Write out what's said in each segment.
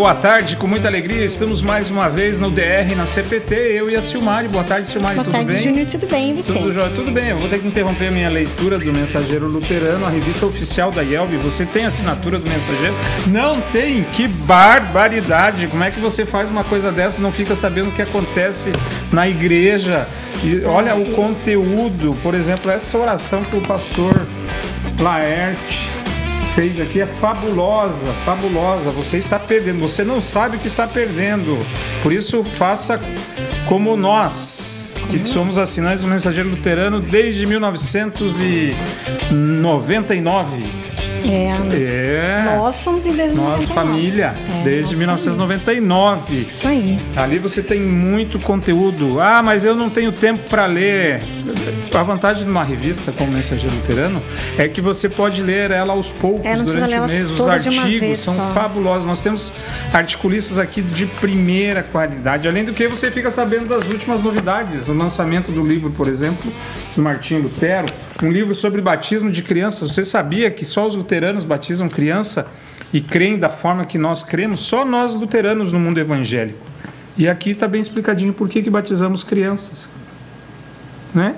boa tarde, com muita alegria. Estamos mais uma vez no DR, na CPT, eu e a Silmari. Boa tarde, Silmari, boa tudo tarde, bem? Júnior, tudo bem, e você? Tudo jóia, tudo bem. Eu vou ter que interromper a minha leitura do Mensageiro Luterano, a revista oficial da IELB. Você tem assinatura do Mensageiro? Não tem? Que barbaridade! Como é que você faz uma coisa dessa e não fica sabendo o que acontece na igreja? E olha o conteúdo, por exemplo, essa oração que o pastor Laerte fez aqui é fabulosa, fabulosa. Você está perdendo, você não sabe o que está perdendo. Por isso, faça como nós, que somos assinantes do Mensageiro Luterano desde 1999. É. é. Nós somos 1999. Nossa família, é, desde 1999. Família. Isso aí. Ali você tem muito conteúdo. Ah, mas eu não tenho tempo para ler. A vantagem de uma revista como Mensageiro Luterano é que você pode ler ela aos poucos é, durante o mês. Os artigos são só. fabulosos. Nós temos articulistas aqui de primeira qualidade. Além do que você fica sabendo das últimas novidades. O lançamento do livro, por exemplo, do Martinho Lutero, um livro sobre batismo de crianças. Você sabia que só os luteranos batizam criança e creem da forma que nós cremos? Só nós luteranos no mundo evangélico. E aqui está bem explicadinho por que, que batizamos crianças. Né?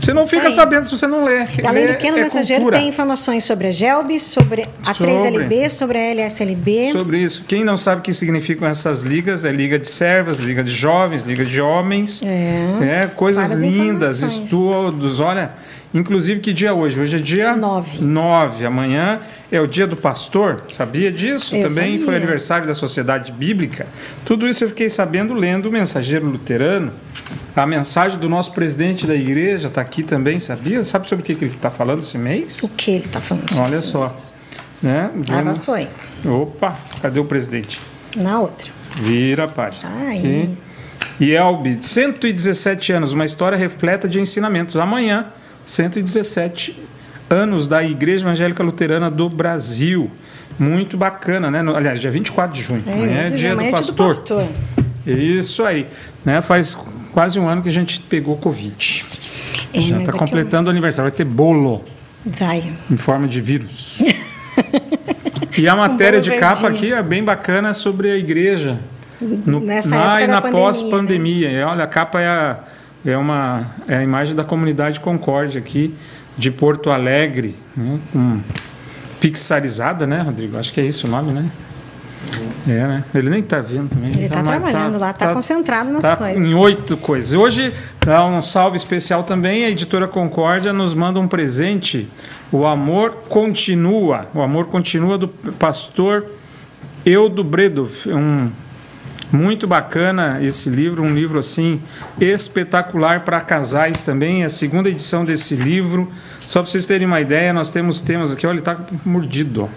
Você não fica sabendo se você não lê. Além do que no é mensageiro cultura. tem informações sobre a GELB, sobre a sobre, 3LB, sobre a LSLB. Sobre isso. Quem não sabe o que significam essas ligas, é liga de servas, liga de jovens, liga de homens. É. é coisas lindas, estudos. Olha, Inclusive, que dia é hoje? Hoje é dia 9. 9. Amanhã é o dia do pastor. Sabia disso? Eu Também sabia. foi aniversário da Sociedade Bíblica. Tudo isso eu fiquei sabendo lendo o Mensageiro Luterano. A mensagem do nosso presidente da igreja está aqui também, sabia? Sabe sobre o que, que ele está falando esse mês? O que ele está falando? Olha só. Né? Ah, só aí. Opa, cadê o presidente? Na outra. Vira a página. Ai. E Elbe, 117 anos, uma história repleta de ensinamentos. Amanhã 117 anos da Igreja Evangélica Luterana do Brasil. Muito bacana, né? Aliás, dia 24 de junho. É, amanhã é dia, do, é pastor. do pastor. Isso aí. Né? Faz quase um ano que a gente pegou Covid. É, Já está completando o aniversário. Vai ter bolo. Vai. Em forma de vírus. e a matéria um de capa aqui é bem bacana sobre a igreja. No, Nessa na, e na pandemia, pós-pandemia. Né? Olha, a capa é a é uma é a imagem da comunidade Concórdia aqui de Porto Alegre, né? Com pixarizada, né, Rodrigo? Acho que é isso o nome, né? É, né? Ele nem está vendo também. Ele está tá trabalhando tá, lá, está tá, concentrado nas tá coisas. Em oito coisas. Hoje dá um salve especial também. A editora Concórdia nos manda um presente. O Amor Continua. O Amor Continua do pastor Eudo Bredo. Um muito bacana esse livro, um livro assim espetacular para casais também. A segunda edição desse livro. Só para vocês terem uma ideia, nós temos temas aqui, olha, ele está mordido.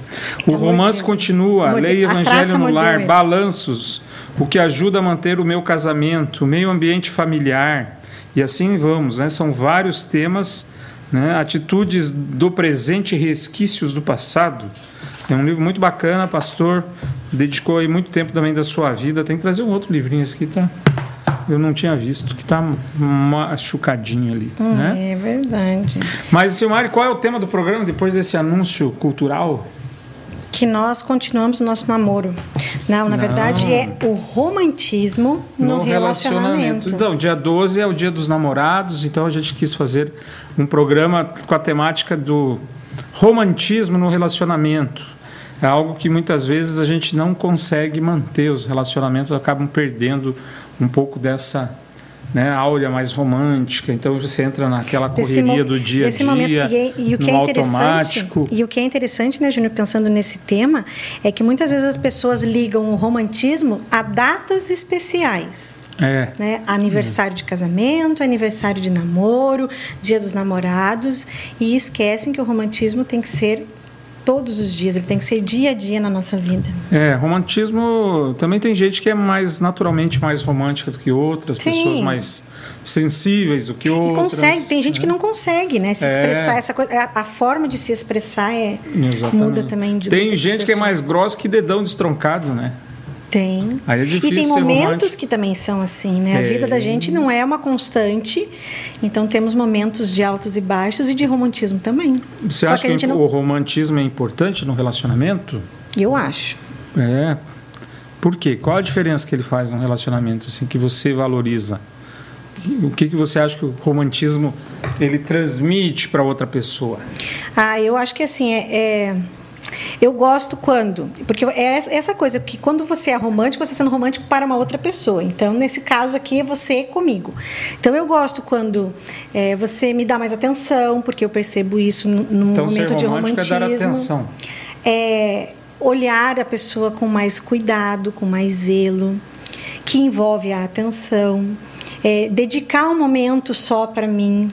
O Tá romance mordido. continua, Mordi- lei evangelho no lar, balanços, o que ajuda a manter o meu casamento, o meio ambiente familiar. E assim vamos, né? São vários temas, né? Atitudes do presente e resquícios do passado. É um livro muito bacana, pastor. Dedicou aí muito tempo também da sua vida. Tem que trazer um outro livrinho. Esse aqui tá. Eu não tinha visto, que tá machucadinho ali. né? É verdade. Mas, Silmari, qual é o tema do programa depois desse anúncio cultural? Que nós continuamos o nosso namoro. Não, na verdade é o romantismo no, relacionamento. Então, dia 12 é o dia dos namorados, então a gente quis fazer um programa com a temática do romantismo no relacionamento. É algo que muitas vezes a gente não consegue manter, os relacionamentos acabam perdendo um pouco dessa né, áurea mais romântica. Então você entra naquela correria do dia a dia, momento. E, e o que no é interessante, automático. e o que é interessante, né, Júnior, pensando nesse tema, é que muitas vezes as pessoas ligam o romantismo a datas especiais. É. Né? Aniversário de casamento, aniversário de namoro, dia dos namorados, e esquecem que o romantismo tem que ser todos os dias, ele tem que ser dia a dia na nossa vida. É, romantismo também tem gente que é mais naturalmente mais romântica do que outras, Sim. pessoas mais sensíveis do que E outras. consegue, tem gente né? que não consegue, né? Se É. expressar essa coisa, a, a forma de se expressar é Exatamente. muda também de Tem gente que é pessoa. mais grossa que dedão destroncado, né? Tem. É e tem momentos que também são assim, né? A vida da gente não é uma constante, então temos momentos de altos e baixos e de romantismo também. Você Só acha que que, gente o não. romantismo é importante no relacionamento? Eu acho. É. Por quê? Qual a diferença que ele faz no relacionamento, assim, que você valoriza? O que, que você acha que o romantismo ele transmite para outra pessoa? Ah, eu acho que assim é, é eu gosto quando. Porque é essa coisa, porque quando você é romântico, você está sendo romântico para uma outra pessoa. Então, nesse caso aqui, é você comigo. Então, eu gosto quando é, você me dá mais atenção, porque eu percebo isso no, então, momento de romantismo. É dar atenção. É olhar a pessoa com mais cuidado, com mais zelo, que envolve a atenção. É, dedicar um momento só para mim,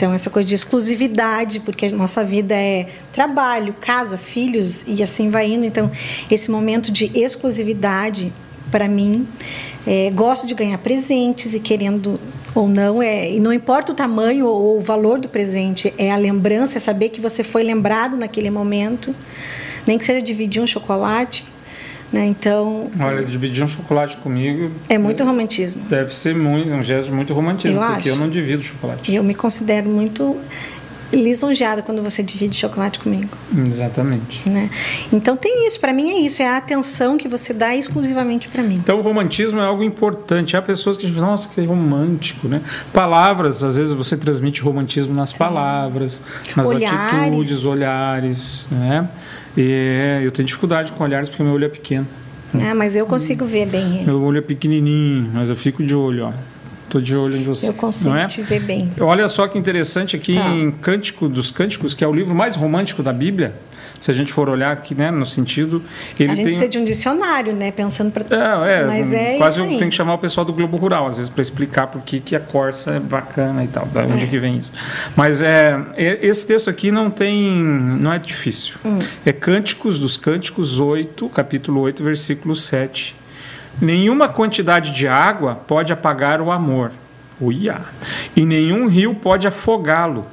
então, essa coisa de exclusividade, porque a nossa vida é trabalho, casa, filhos e assim vai indo. Então, esse momento de exclusividade, para mim, é, gosto de ganhar presentes e querendo ou não, é, e não importa o tamanho ou o valor do presente, é a lembrança, é saber que você foi lembrado naquele momento, nem que seja dividir um chocolate né? Então. Olha, dividir um chocolate comigo. É muito romantismo. Deve ser muito, um gesto muito romantismo, eu porque acho. eu não divido chocolate. Eu me considero muito lisonjeada quando você divide chocolate comigo. Exatamente. Né? Então tem isso, para mim é isso, é a atenção que você dá exclusivamente para mim. Então o romantismo é algo importante. Há pessoas que dizem, nossa, que romântico, né? Palavras, às vezes você transmite romantismo nas palavras, nas olhares. atitudes, olhares, né? E eu tenho dificuldade com olhares porque meu olho é pequeno. Ah, mas eu consigo ver bem. Meu olho é pequenininho, mas eu fico de olho, ó. Tô de olho em você. Eu consigo é? te ver bem. Olha só que interessante aqui ah. em Cântico dos Cânticos, que é o livro mais romântico da Bíblia se a gente for olhar aqui, né, no sentido. Ele a gente tem... precisa de um dicionário, né? Pensando para. É, é, Mas é quase isso aí. tem que chamar o pessoal do Globo Rural, às vezes, para explicar por que, que a Corsa é bacana e tal, da onde é. que vem isso. Mas é, esse texto aqui não tem. não é difícil. Hum. É Cânticos dos Cânticos 8, capítulo 8, versículo 7. Nenhuma quantidade de água pode apagar o amor. Uia. E nenhum rio pode afogá-lo.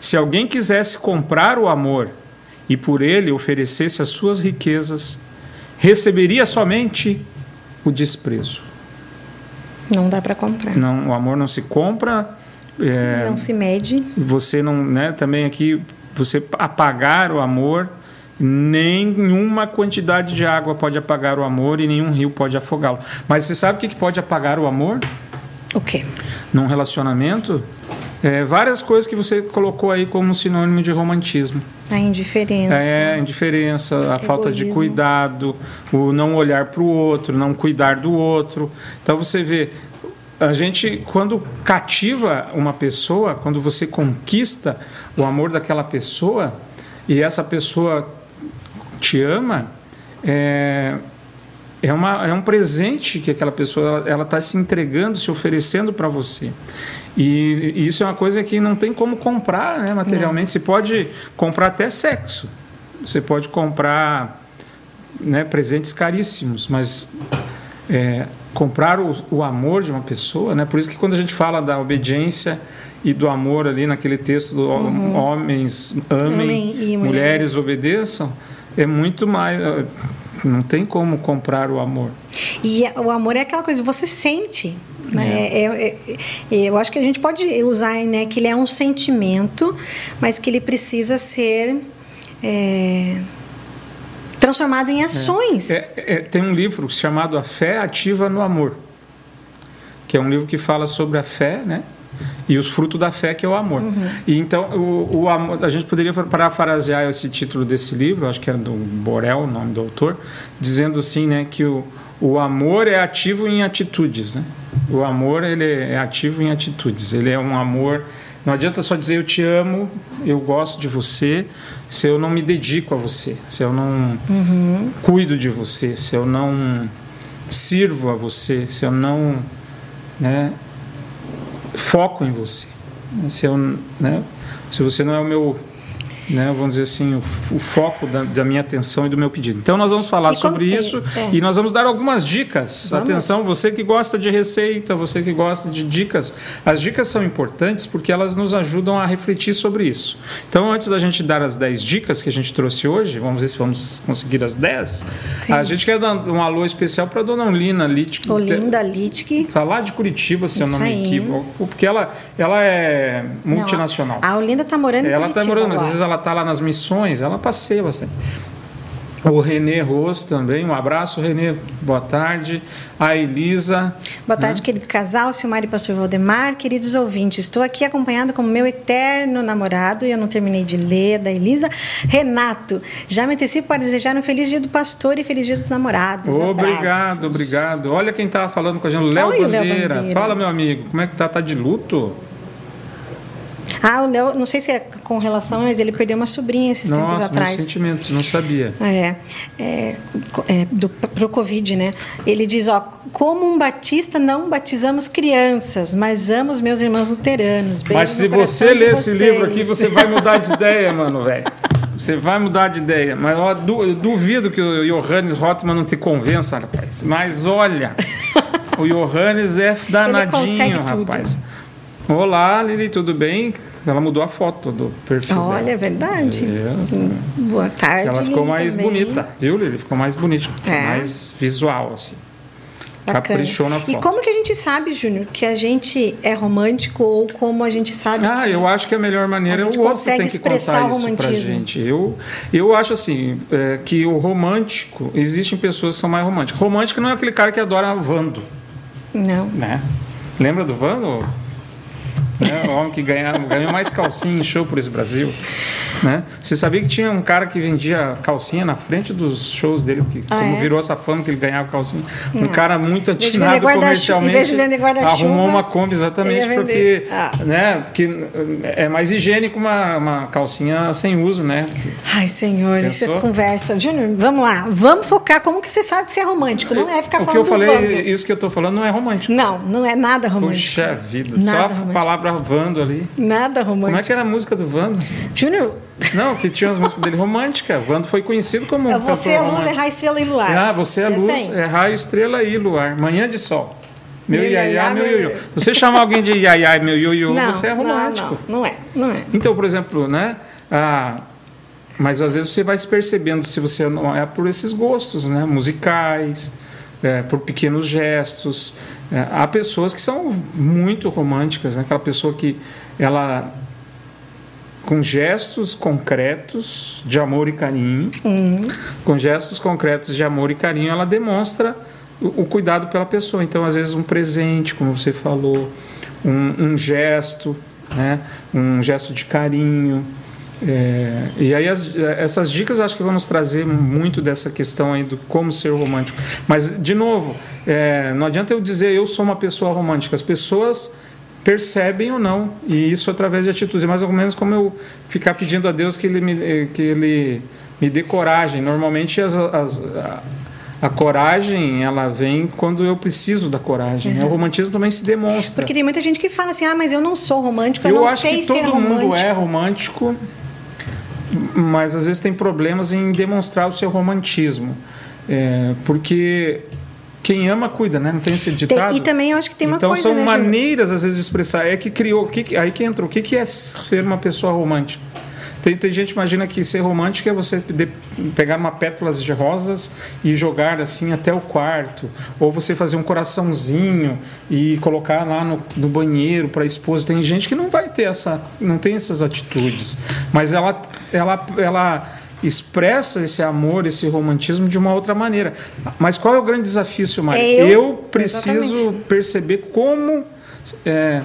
Se alguém quisesse comprar o amor e por ele oferecesse as suas riquezas, receberia somente o desprezo. Não dá para comprar. Não, o amor não se compra. É, não se mede. Você não, né? Também aqui você apagar o amor, nenhuma quantidade de água pode apagar o amor e nenhum rio pode afogá-lo. Mas você sabe o que pode apagar o amor? O quê? Num relacionamento, é, várias coisas que você colocou aí como sinônimo de romantismo. A indiferença. É, a indiferença, a Egoísmo. falta de cuidado, o não olhar para o outro, não cuidar do outro. Então você vê, a gente, quando cativa uma pessoa, quando você conquista o amor daquela pessoa e essa pessoa te ama, é, é, uma, é um presente que aquela pessoa ela está se entregando, se oferecendo para você. E, e, isso é uma coisa que não tem como comprar né, materialmente. Não. Você pode comprar até sexo. Você pode comprar né, presentes caríssimos, mas é, comprar o, o, amor de uma pessoa, né? Por isso que quando a gente fala da obediência e do amor ali naquele texto do uhum. homens amem, Homem mulheres. mulheres obedeçam, é muito mais não tem como comprar o amor. E o amor é aquela coisa, você sente. Né? É. É, é, é, eu acho que a gente pode usar né, que ele é um sentimento, mas que ele precisa ser é, transformado em ações. É, tem um livro chamado A Fé Ativa no Amor, que é um livro que fala sobre a fé, né? e os frutos da fé que é o amor. Uhum. E então o, o amor, a gente poderia parafrasear esse título desse livro, acho que era do Borel, o nome do autor, dizendo assim, né, que o, o amor é ativo em atitudes, né? O amor ele é ativo em atitudes. Ele é um amor. Não adianta só dizer eu te amo, eu gosto de você, se eu não me dedico a você, se eu não uhum. cuido de você, se eu não sirvo a você, se eu não né, foco em você. Se, eu, né, se você não é o meu né, vamos dizer assim, o, o foco da, da, minha atenção e do meu pedido. Então nós vamos falar sobre isso é. e nós vamos dar algumas dicas. Vamos. Atenção, você que gosta de receita, você que gosta de dicas. As dicas são importantes porque elas nos ajudam a refletir sobre isso. Então, antes da gente dar as 10 dicas que a gente trouxe hoje, vamos ver se vamos conseguir as 10. Sim. A gente quer dar um alô especial para a dona Olina Littke. Olinda Littke. Está lá de Curitiba, se eu não me equivoco, porque ela, ela é multinacional. Não, a Olinda está morando em ela Curitiba. Ela está morando, às vezes ela está lá nas missões, ela passeia bastante. O Renê Ros também, um abraço, Renê, boa tarde. A Elisa. Boa tarde, né? querido casal, Silmar e Pastor Valdemar, queridos ouvintes. Estou aqui acompanhado com meu eterno namorado, e eu não terminei de ler, da Elisa. Renato, já me antecipo para desejar um feliz dia do pastor e feliz dia dos namorados. Obrigado, Abraços. obrigado. Olha quem estava falando com a gente, Léo Bandeira. Bandeira. Fala, meu amigo, como é que tá? Tá de luto? Ah, o Léo, não sei se é com relação, mas ele perdeu uma sobrinha esses Nossa, tempos atrás. Nossa, sentimentos, não sabia. É, é, é do, pro Covid, né? Ele diz, ó, como um batista não batizamos crianças, mas amo os meus irmãos luteranos. Beijo mas se você ler esse livro aqui, você vai mudar de ideia, mano, velho. Você vai mudar de ideia. Mas ó, du, duvido que o Johannes Rottmann não te convença, rapaz. Mas olha, o Johannes é danadinho, rapaz. Tudo. Olá, Lili, tudo bem? Ela mudou a foto do perfil Olha, dela. é verdade. É. Boa tarde. Ela ficou mais também. bonita, viu, Lili? Ficou mais bonita, é. mais visual, assim. Bacana. Caprichou na foto. E como que a gente sabe, Júnior, que a gente é romântico ou como a gente sabe Ah, eu acho que a melhor maneira é o outro tem que contar isso pra gente. Eu, eu acho assim, é, que o romântico, existem pessoas que são mais românticas. Romântico não é aquele cara que adora Vando. Não. Né? Lembra do Vando? Né? O homem que ganha, ganhou mais calcinha em show por esse Brasil. Né? Você sabia que tinha um cara que vendia calcinha na frente dos shows dele, que ah, como é? virou essa fama que ele ganhava calcinha. Um Não. cara muito atinado comercialmente arrumou uma Kombi exatamente porque, ah. né, porque é mais higiênico uma, uma calcinha sem uso, né? Ai, senhor, Pensou? isso é conversa. Júnior, vamos lá, vamos focar. Como que você sabe que você é romântico? Não é ficar o falando O que eu falei, isso que eu estou falando não é romântico. Não, não é nada romântico. Puxa vida, nada só a romântico. palavra Vando ali. Nada romântico. Como é que era a música do Vando? Júnior, não, que tinha as músicas dele românticas. Vando foi conhecido como um Você é luz, romântico. é raio, estrela e luar. Ah, você é luz, assim? é raio, estrela e luar. Manhã de sol. Meu, meu iaiá, meu ioiô. Você chama alguém de iaiá e meu ioiô, você é romântico. Não, não, não é, não é. Então, por exemplo, né? Ah, mas às vezes você vai se percebendo se você não é por esses gostos, né? Musicais, é, por pequenos gestos. É, há pessoas que são muito românticas, né? aquela pessoa que ela com gestos concretos de amor e carinho, com gestos concretos de amor e carinho, ela demonstra o, o, cuidado pela pessoa. Então, às vezes, um presente, como você falou, um, um gesto, né? um gesto de carinho. É, e aí as, essas dicas acho que vão nos trazer muito dessa questão aí do como ser romântico. Mas, de novo, é, não adianta eu dizer eu sou uma pessoa romântica. As pessoas percebem ou não, e isso através de atitudes. É mais ou menos como eu ficar pedindo a Deus que Ele me, que ele me dê coragem. Normalmente as, as, a, a, coragem ela vem quando eu preciso da coragem. Uhum. O romantismo também se demonstra. Porque tem muita gente que fala assim, ah, mas eu não sou romântico, eu, eu não acho sei que todo romântico. mundo é romântico, mas às vezes tem problemas em demonstrar o seu romantismo. É, porque quem ama cuida, né? Não tem esse ditado. Tem, e também eu acho que tem uma então, coisa. Então são né, maneiras às vezes de expressar. É que criou, que, aí que entrou. O que, que é ser uma pessoa romântica? Tem, tem gente que imagina que ser romântico é você de, pegar uma pétalas de rosas e jogar assim até o quarto, ou você fazer um coraçãozinho e colocar lá no, no banheiro para a esposa. Tem gente que não vai ter essa, não tem essas atitudes, mas ela, ela, ela expressa esse amor, esse romantismo de uma outra maneira. Mas qual é o grande desafio, Silmar? É eu, eu preciso exatamente. perceber como. É,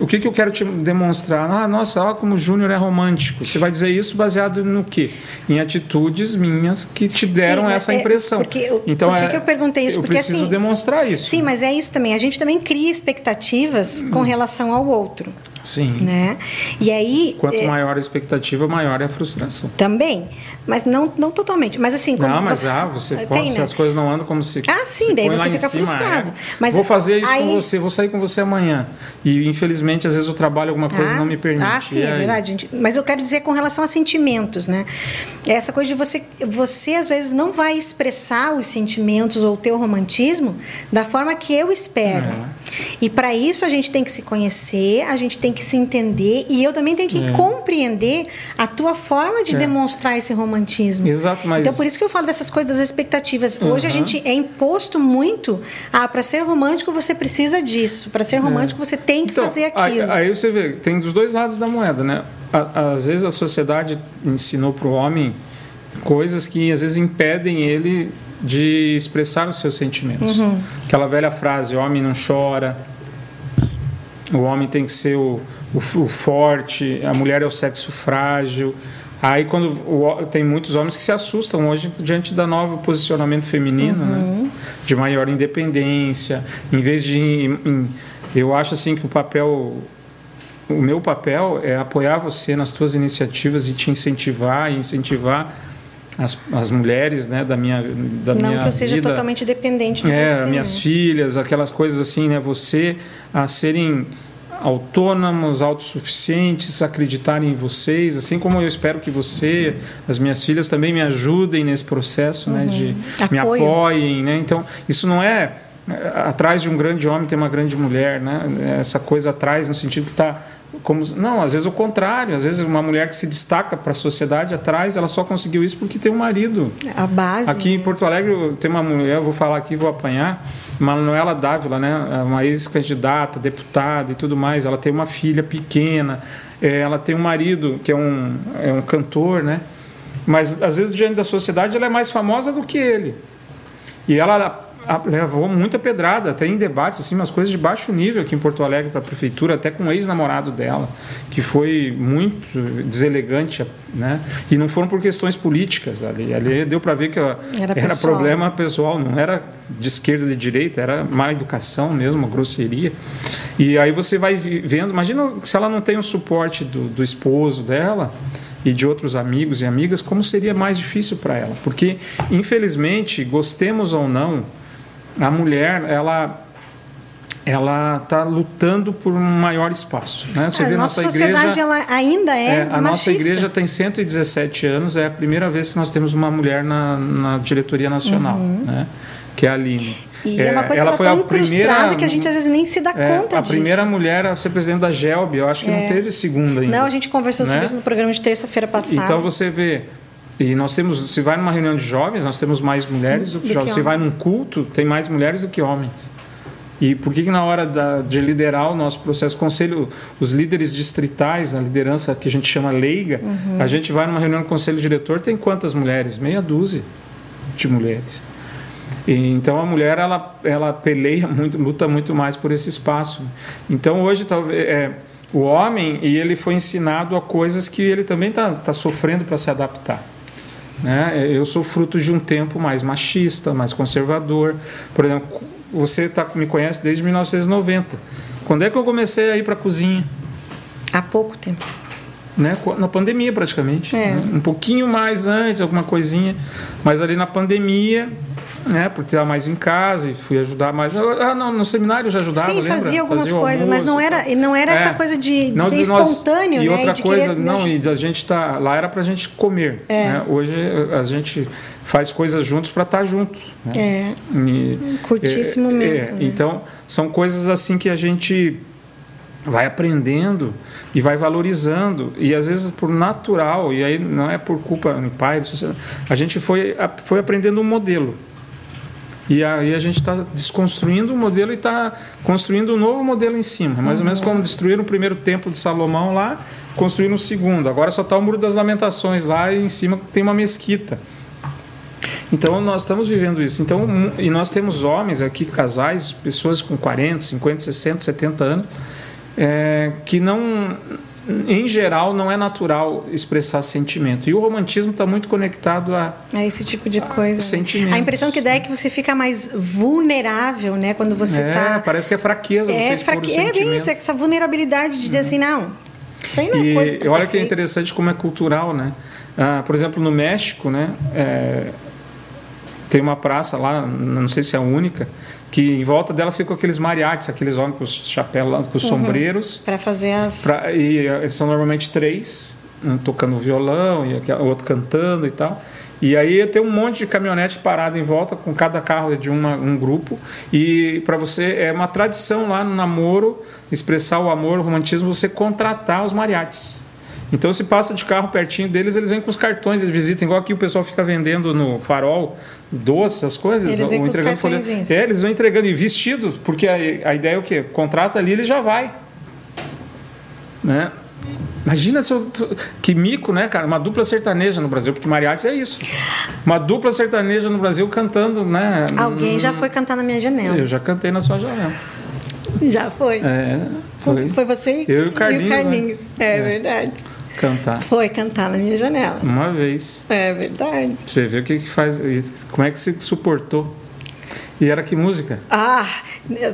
o que, que eu quero te demonstrar? Ah, nossa, olha como o Júnior é romântico. Você vai dizer isso baseado no quê? Em atitudes minhas que te deram sim, essa é, impressão. Porque, então, por que, é, que eu perguntei isso? Eu porque preciso assim, demonstrar isso. Sim, mas é isso também. A gente também cria expectativas com relação ao outro. Sim. Né? E aí. Quanto é, maior a expectativa, maior é a frustração. Também. Mas não, não totalmente. Mas assim, como Não, mas você, ah, você tem, pode, né? as coisas não andam como se. Ah, sim, daí você fica cima, frustrado. É. Mas vou fazer isso aí... com você, vou sair com você amanhã. E infelizmente, às vezes, o trabalho, alguma coisa ah, não me permite. Ah, sim, é verdade. Gente. Mas eu quero dizer com relação a sentimentos, né? Essa coisa de você. Você, às vezes, não vai expressar os sentimentos ou o teu romantismo da forma que eu espero. É. E para isso a gente tem que se conhecer, a gente tem que se entender e eu também tenho que é. compreender a tua forma de é. demonstrar esse romantismo. Exato, mas... Então, por isso que eu falo dessas coisas das expectativas. Uhum. Hoje a gente é imposto muito, ah, para ser romântico você precisa disso, para ser é. romântico você tem que então, fazer aquilo. Aí, aí você vê, tem dos dois lados da moeda, né? Às vezes a sociedade ensinou para o homem coisas que às vezes impedem ele de expressar os seus sentimentos. Uhum. Aquela velha frase: o homem não chora, o homem tem que ser o, o, o forte, a mulher é o sexo frágil. Aí quando o, tem muitos homens que se assustam hoje diante da nova posicionamento feminino, Uhum. né? de maior independência, em vez de em- em- eu acho assim que o papel o meu papel é apoiar você nas tuas iniciativas e te incentivar e incentivar as, as mulheres, né, da minha da Não minha que eu seja vida. totalmente dependente de É, você. minhas né? filhas, aquelas coisas assim, né? Você a serem autônomos, autossuficientes, acreditarem em vocês, assim como eu espero que você, as minhas filhas também me ajudem nesse processo, né? De me Apoio. apoiem, né? Então, isso não é é, atrás de um grande homem tem uma grande mulher, né? Essa coisa atrás no sentido que está como não, às vezes o contrário, às vezes uma mulher que se destaca para a sociedade atrás, ela só conseguiu isso porque tem um marido. A base. Aqui em? Porto Alegre tem uma mulher, eu vou falar aqui, vou apanhar, Manuela Dávila, né? É Uma ex-candidata, deputada e tudo mais. Ela tem uma filha pequena, é, ela tem um marido que é um, é um cantor, né? Mas às vezes diante da sociedade ela é mais famosa do que ele. E ela levou muita pedrada, até em debates, assim, umas coisas de baixo nível aqui em Porto Alegre para a prefeitura, até com o ex-namorado dela, que foi muito deselegante, né? E não foram por questões políticas ali. Ali deu para ver que Era era, pessoal. problema pessoal, não era de esquerda de direita, era má educação mesmo, uma grosseria. E aí você vai vendo, imagina se ela não tem o suporte do, do esposo dela e de outros amigos e amigas, como seria mais difícil para ela? Porque, infelizmente, gostemos ou não, a mulher, ela ela está lutando por um maior espaço. Né? Você a vê Ah, nossa nossa sociedade igreja. ela ainda é, É, a nossa machista. igreja tem 117 anos, é a primeira vez que nós temos uma mulher na, na diretoria nacional, né? que é a Aline. Uhum. E é, uma coisa que tá tão incrustada que a gente às vezes nem se dá é, conta a disso. primeira mulher a ser presidente da GELB, eu acho que não É. teve segunda ainda. Não, a gente conversou sobre né? isso no programa de terça-feira passada. Então você vê, e nós temos, se vai numa reunião de jovens, nós temos mais mulheres do que jovens. Se vai num culto, tem mais mulheres do que homens. E por que, que na hora da- de liderar o nosso processo, conselho, os líderes distritais, a liderança que a gente chama leiga, Uhum. a gente vai numa reunião do conselho diretor, tem quantas mulheres? Meia dúzia de mulheres. E, então a mulher ela, ela peleia muito, luta muito mais por esse espaço. Então hoje talvez é, o homem e ele foi ensinado a coisas que ele também está tá sofrendo para se adaptar. Né? Eu sou fruto de um tempo mais machista, mais conservador. Por exemplo, você tá, me conhece desde 1990. Quando é que eu comecei a ir para a cozinha? Há pouco tempo. Né? Na pandemia praticamente. É. né? Um pouquinho mais antes, alguma coisinha, mas ali na pandemia, né? Porque estava mais em casa e fui ajudar mais. Ah, não, no seminário eu já ajudava, Sim, lembra? fazia algumas Fazia coisas, mas almoço não e era, não era essa É. coisa de, Não, de nós- espontâneo, e né? outra coisa, querer- não, e da gente tá lá era pra gente comer. né? Hoje a gente faz coisas juntos para estar junto. né? É, E- curtir esse momento, né? Então, são coisas assim que a gente vai aprendendo e vai valorizando. E às vezes por natural e aí não é por culpa do pai a gente foi foi aprendendo um modelo. E aí a gente está desconstruindo o modelo e está construindo um novo modelo em cima. Mais ou menos como destruíram o primeiro templo de Salomão lá construíram o segundo. Agora só está o muro das lamentações lá e em cima tem uma mesquita. Então nós estamos vivendo isso. Então, e nós temos homens aqui, casais, pessoas com 40, 50, 60, 70 anos, é, que não, em geral, não é natural expressar sentimento. E o romantismo está muito conectado a É esse tipo de coisa. sentimentos. A impressão que dá é que você fica mais vulnerável, né? Quando você é, tá. parece que é fraqueza você É, fraque... é bem isso, é essa vulnerabilidade de dizer assim, não, isso aí não é coisa E olha que é interessante como é cultural, né? Ah, por exemplo, no México, né? é, tem uma praça lá, não sei se é a única, que em volta dela ficam aqueles mariachis, aqueles homens com os chapéus, com os Uhum. sombreiros. Pra fazer as. Pra, e eh, são normalmente três, um tocando violão e o outro cantando e tal. E aí tem um monte de caminhonete parado em volta, com cada carro de uma, um grupo. E para você, é uma tradição lá no namoro, expressar o amor, o romantismo, você contratar os mariachis. Então, se passa de carro pertinho deles, eles vêm com os cartões, eles visitam, igual aqui o pessoal fica vendendo no farol, doces, essas coisas. Eles vêm com os entregando cartõezinhos. É, eles vão entregando e vestido, porque a, a ideia é o quê? Contrata ali, ele já vai né? Imagina se eu. Que mico, né, cara? Uma dupla sertaneja no Brasil, porque mariachi é isso. Uma dupla sertaneja no Brasil cantando, né? Alguém já foi cantar na minha janela. Eu já cantei na sua janela. Já foi? É. Foi, foi você Eu e o Carlinhos. E o Carlinhos. né? É, verdade. Cantar. Foi cantar na minha janela. Uma vez. É verdade. Você vê o que, que faz. Como é que se suportou. E era que música? Ah,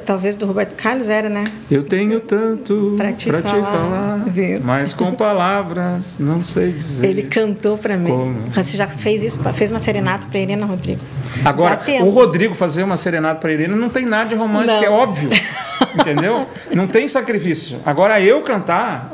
talvez do Roberto Carlos era, né? Eu tenho tanto Pra te pra falar, falar, viu? mas com palavras não sei dizer. Ele cantou pra mim. Como? Você já fez isso? Fez uma serenata pra Irena Rodrigo? Agora, o Rodrigo fazer uma serenata para Irene não tem nada de romântico, Não. é óbvio. Entendeu? Não tem sacrifício. Agora, eu cantar,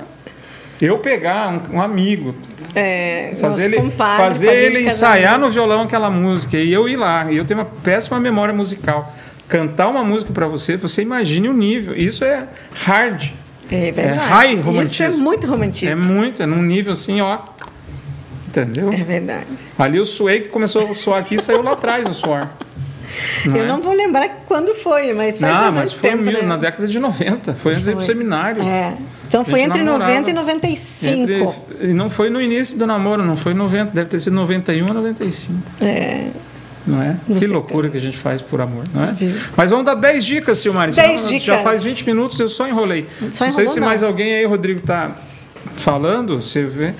eu pegar um, um amigo, É, fazer ele, compadre, fazer ele ensaiar casamento. no violão aquela música e eu ir lá. E eu tenho uma péssima memória musical. Cantar uma música para você, você imagine o nível. Isso é hard. É verdade. high Isso é romantismo. muito romantismo. É muito, é num nível assim, ó. Entendeu? É verdade. Ali eu suei que começou a suar aqui e saiu lá atrás o suor. eu é? não vou lembrar quando foi, mas faz Não, bastante mas foi tempo, mil- né? na década de 90. Foi antes de ir pro Foi. seminário. É. Então foi A entre namorava. 90 e 95. Entre- e não foi no início do namoro, não foi 90, deve ter sido 91 ou 95, É. não é? Você que loucura que a gente faz por amor, não é? Viu? Mas vamos dar 10 dicas, Silmari. 10 senão dicas. Já faz 20 minutos, eu só enrolei. Só não sei se não. mais alguém aí, Rodrigo, tá falando, você vê.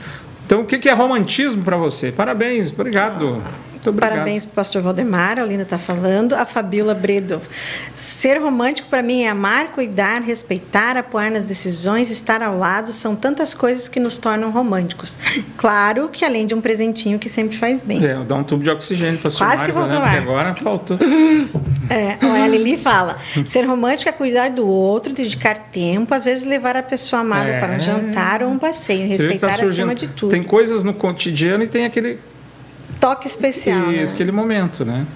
Então, o que que é romantismo para você? Parabéns, obrigado. Muito obrigado. Parabéns para o pastor Valdemar, a Olinda está falando. A Fabiola Bredo. Ser romântico para mim é amar, cuidar, respeitar, apoiar nas decisões, estar ao lado. São tantas coisas que nos tornam românticos. Claro que além de um presentinho que sempre faz bem. É, dá um tubo de oxigênio para Quase que voltou né? agora faltou. É, a Lili fala: ser romântico é cuidar do outro, dedicar tempo, às vezes levar a pessoa amada É. para um jantar ou um passeio, respeitar tá surgindo- acima de tudo. Tem coisas no cotidiano e tem aquele Toque especial. né? Isso, aquele momento, né?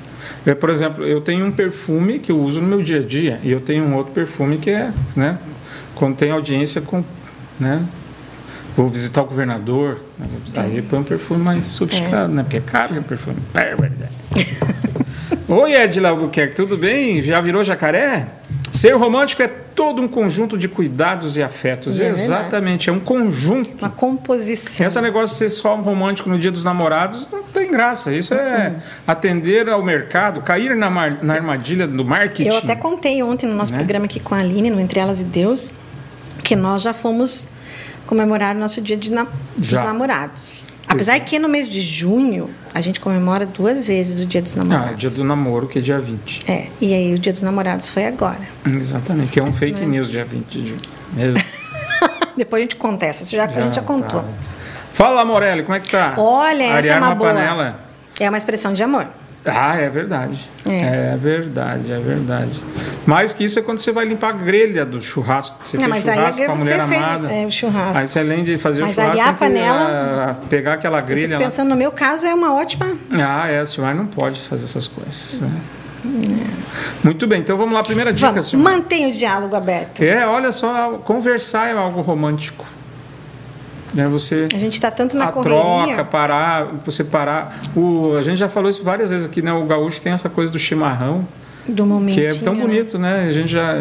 É, por exemplo, eu tenho um perfume que eu uso no meu dia a dia e eu tenho um outro perfume que é, né? Quando tem audiência com, né? Vou visitar o governador, né? aí põe um perfume mais sofisticado, né? Porque é caro o perfume. Oi, Edila Albuquerque, tudo bem? Já virou jacaré? Ser romântico é todo um conjunto de cuidados e afetos. É. Exatamente, é um conjunto. Uma composição. Esse negócio de ser só um romântico no dia dos namorados não tem graça. Isso é atender ao mercado, cair na, mar- na armadilha do marketing. Eu até contei ontem no nosso Né? programa aqui com a Aline, no Entre Elas e Deus, que nós já fomos comemorar o nosso dia de na- dos Já. namorados. Apesar que no mês de junho a gente comemora duas vezes o dia dos namorados. Ah, dia do namoro, que é dia 20. É, e aí o dia dos namorados foi agora. Exatamente, que é um fake news dia 20 de junho. Depois a gente conta essa, isso já, a gente já contou. tá. Fala, Morelli, como é que tá? Olha, essa é uma boa. panela. É uma expressão de amor. Ah, é verdade. É. É. verdade, é verdade. Mais que isso é quando você vai limpar a grelha do churrasco. que Você Não, fez mas aí churrasco é com a você mulher fez, amada. é, o churrasco. Aí você além de fazer Mas o churrasco, a que, panela- ah, pegar aquela grelha fico lá. pensando, no meu caso, é uma ótima. Ah, é, a senhora não pode fazer essas coisas. Né? Muito bem, então vamos lá. Primeira dica, Vamos, senhora. mantenha o diálogo aberto. É, olha só, conversar é algo romântico. Né, você A gente está tanto na a correria. troca, parar, você parar. O, a gente já falou isso várias vezes aqui, né? O gaúcho tem essa coisa do chimarrão, do momento. que é tão bonito, né? A gente já,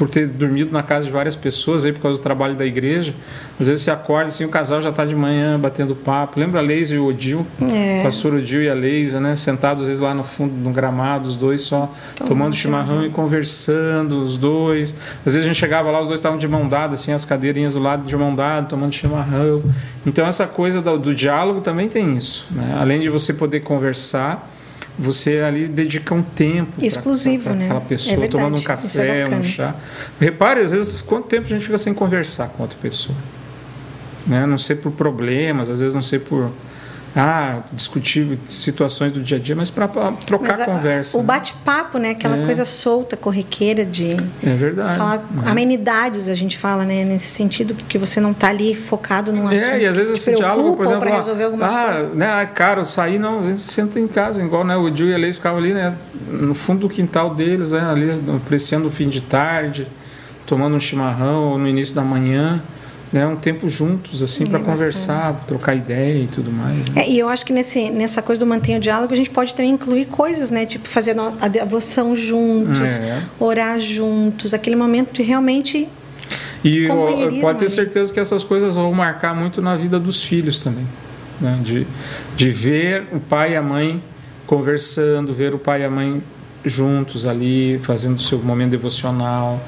por ter dormido na casa de várias pessoas aí por causa do trabalho da igreja, às vezes você acorda assim, o casal já está de manhã batendo papo. Lembra a Leisa e o Odil? É. O pastor Odil e a Leisa, né? Sentados às vezes lá no fundo, no gramado, os dois só tomando chimarrão e conversando, os dois. Às vezes a gente chegava lá, os dois estavam de mão dada, assim, as cadeirinhas do lado de mão dada, tomando chimarrão. Então essa coisa do, do diálogo também tem isso, né? Além de você poder conversar, você ali dedica um tempo Exclusivo, pra- pra né? aquela É pessoa, verdade, tomando um é café, um bacana. chá. Repare, às vezes, quanto tempo a gente fica sem conversar com outra pessoa. Né? Não sei por problemas, às vezes não sei por ah, discutir situações do dia a dia, mas para trocar Mas a- conversa. O né? bate-papo, né? Aquela É. coisa solta, corriqueira de É verdade. falar né? amenidades, a gente fala, né? Nesse sentido, porque você não está ali focado num assunto. É, e às vezes esse diálogo, por exemplo, para resolver alguma ah, coisa. né, ah, cara, saí, não, a gente senta em casa, igual né, o Gil e a Leis ficavam ali, né, no fundo do quintal deles, né, ali apreciando o fim de tarde, tomando um chimarrão ou no início da manhã, né, um tempo juntos, assim, para bacana. conversar, trocar ideia e tudo mais. né? É, e eu acho que nesse, nessa coisa do mantenha o diálogo, a gente pode também incluir coisas, né? Tipo, fazer a devoção juntos, É. orar juntos, aquele momento de realmente E pode ter certeza que essas coisas vão marcar muito na vida dos filhos também. né? De, de ver o pai e a mãe conversando, ver o pai e a mãe juntos ali, fazendo o seu momento devocional,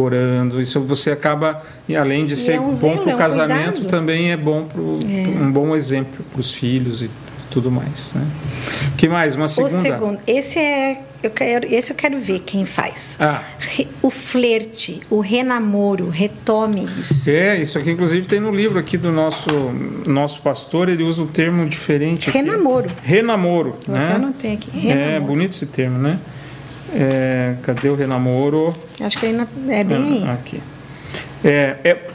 orando. Isso você acaba, além de E ser é um bom para é o um casamento, cuidado. também é bom para um bom exemplo para os filhos e tudo mais. Né? que mais? Uma O segunda? segundo, esse é eu quero, esse eu quero ver quem faz. Ah. O flerte, o renamoro, retome isso. É, isso aqui inclusive tem no livro aqui do nosso nosso pastor, ele usa um termo diferente. aqui. Renamoro. Renamoro, Eu né? aqui. É, Renamoro. bonito esse termo, né? É, cadê o renamoro? Acho que na- é bem Ah, aí. aqui. É, é,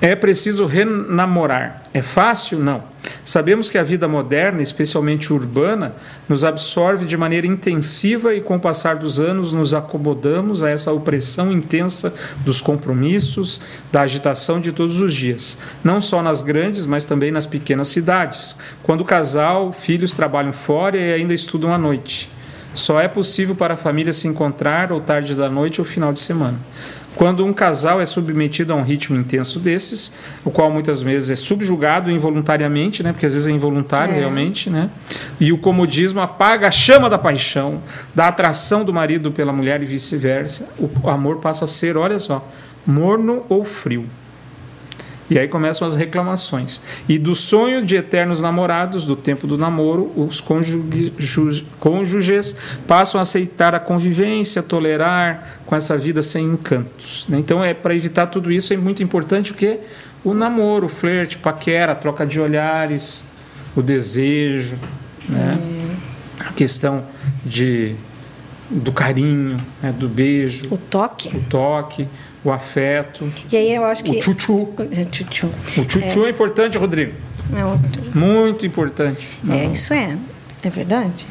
é preciso renamorar. É fácil? Não. Sabemos que a vida moderna, especialmente urbana, nos absorve de maneira intensiva e, com o passar dos anos, nos acomodamos a essa opressão intensa dos compromissos, da agitação de todos os dias, não só nas grandes, mas também nas pequenas cidades, quando o casal, filhos trabalham fora e ainda estudam à noite. Só é possível para a família se encontrar ou tarde da noite ou final de semana. Quando um casal é submetido a um ritmo intenso desses, o qual muitas vezes é subjugado involuntariamente, né? porque às vezes é involuntário É. realmente, né? e o comodismo apaga a chama da paixão, da atração do marido pela mulher e vice-versa, o amor passa a ser, olha só, morno ou frio. E aí começam as reclamações. E do sonho de eternos namorados, do tempo do namoro, os cônjuge- ju- cônjuges passam a aceitar a convivência, tolerar com essa vida sem encantos. né? Então, é para evitar tudo isso, é muito importante o quê? O namoro, o flerte, paquera, a troca de olhares, o desejo, né? a questão de, do carinho, né? do beijo, O toque. o toque, o afeto, E aí eu acho que. o tchutchu. É, tchutchu. O tchutchu é. importante, Rodrigo. É, outro. Muito importante. É, isso é. É verdade.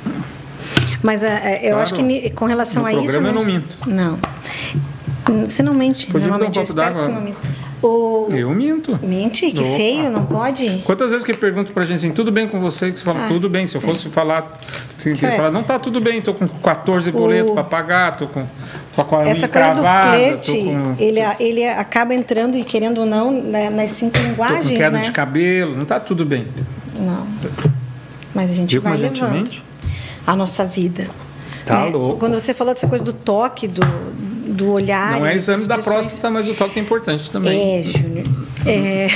Mas é, é, eu Claro. acho que com relação No a isso. programa eu né? não minto. Não. Você não mente. Podia me dar um Normalmente eu espero que você não minta. Eu minto. Mente? Que Opa. feio, não pode? Quantas vezes que pergunto pra gente assim, tudo bem com você? Que você fala, Ah, tudo bem. Se eu fosse falar, se eu falar, não tá tudo bem, tô com 14 boletos O- pra pagar, tô com, tô com a Essa coisa do flerte, com, ele, ele acaba entrando e querendo ou não né, nas cinco tô com linguagens, queda né? de cabelo, não tá tudo bem. Não. Mas a gente Viu vai a gente levando mente? a nossa vida. Tá né? louco. Quando você falou dessa coisa do toque, do, do olhar. Não é exame da próstata, mas o toque é importante também. É, Júnior. É.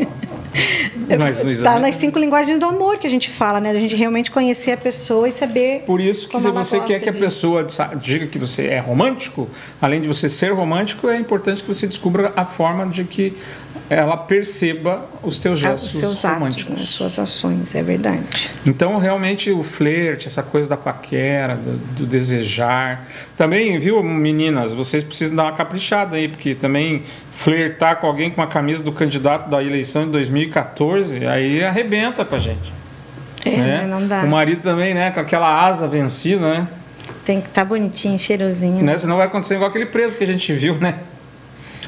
Mas no Tá exame- nas cinco linguagens do amor que a gente fala, né? Da gente realmente conhecer a pessoa e saber. Por isso que se você quer que a de- pessoa diga que você é romântico, além de você ser romântico, é importante que você descubra a forma de que ela perceba os teus gestos os seus atos, românticos. né? as suas ações, é verdade. Então, realmente, o flerte, essa coisa da paquera, do, do desejar. Também, viu, meninas, vocês precisam dar uma caprichada aí, porque também flertar com alguém com a camisa do candidato da eleição de 2014, aí arrebenta com a gente. É, né? não dá. O marido também, né, com aquela asa vencida, né? Tem que estar bonitinho, cheirosinho. né? Senão vai acontecer igual aquele preso que a gente viu, né?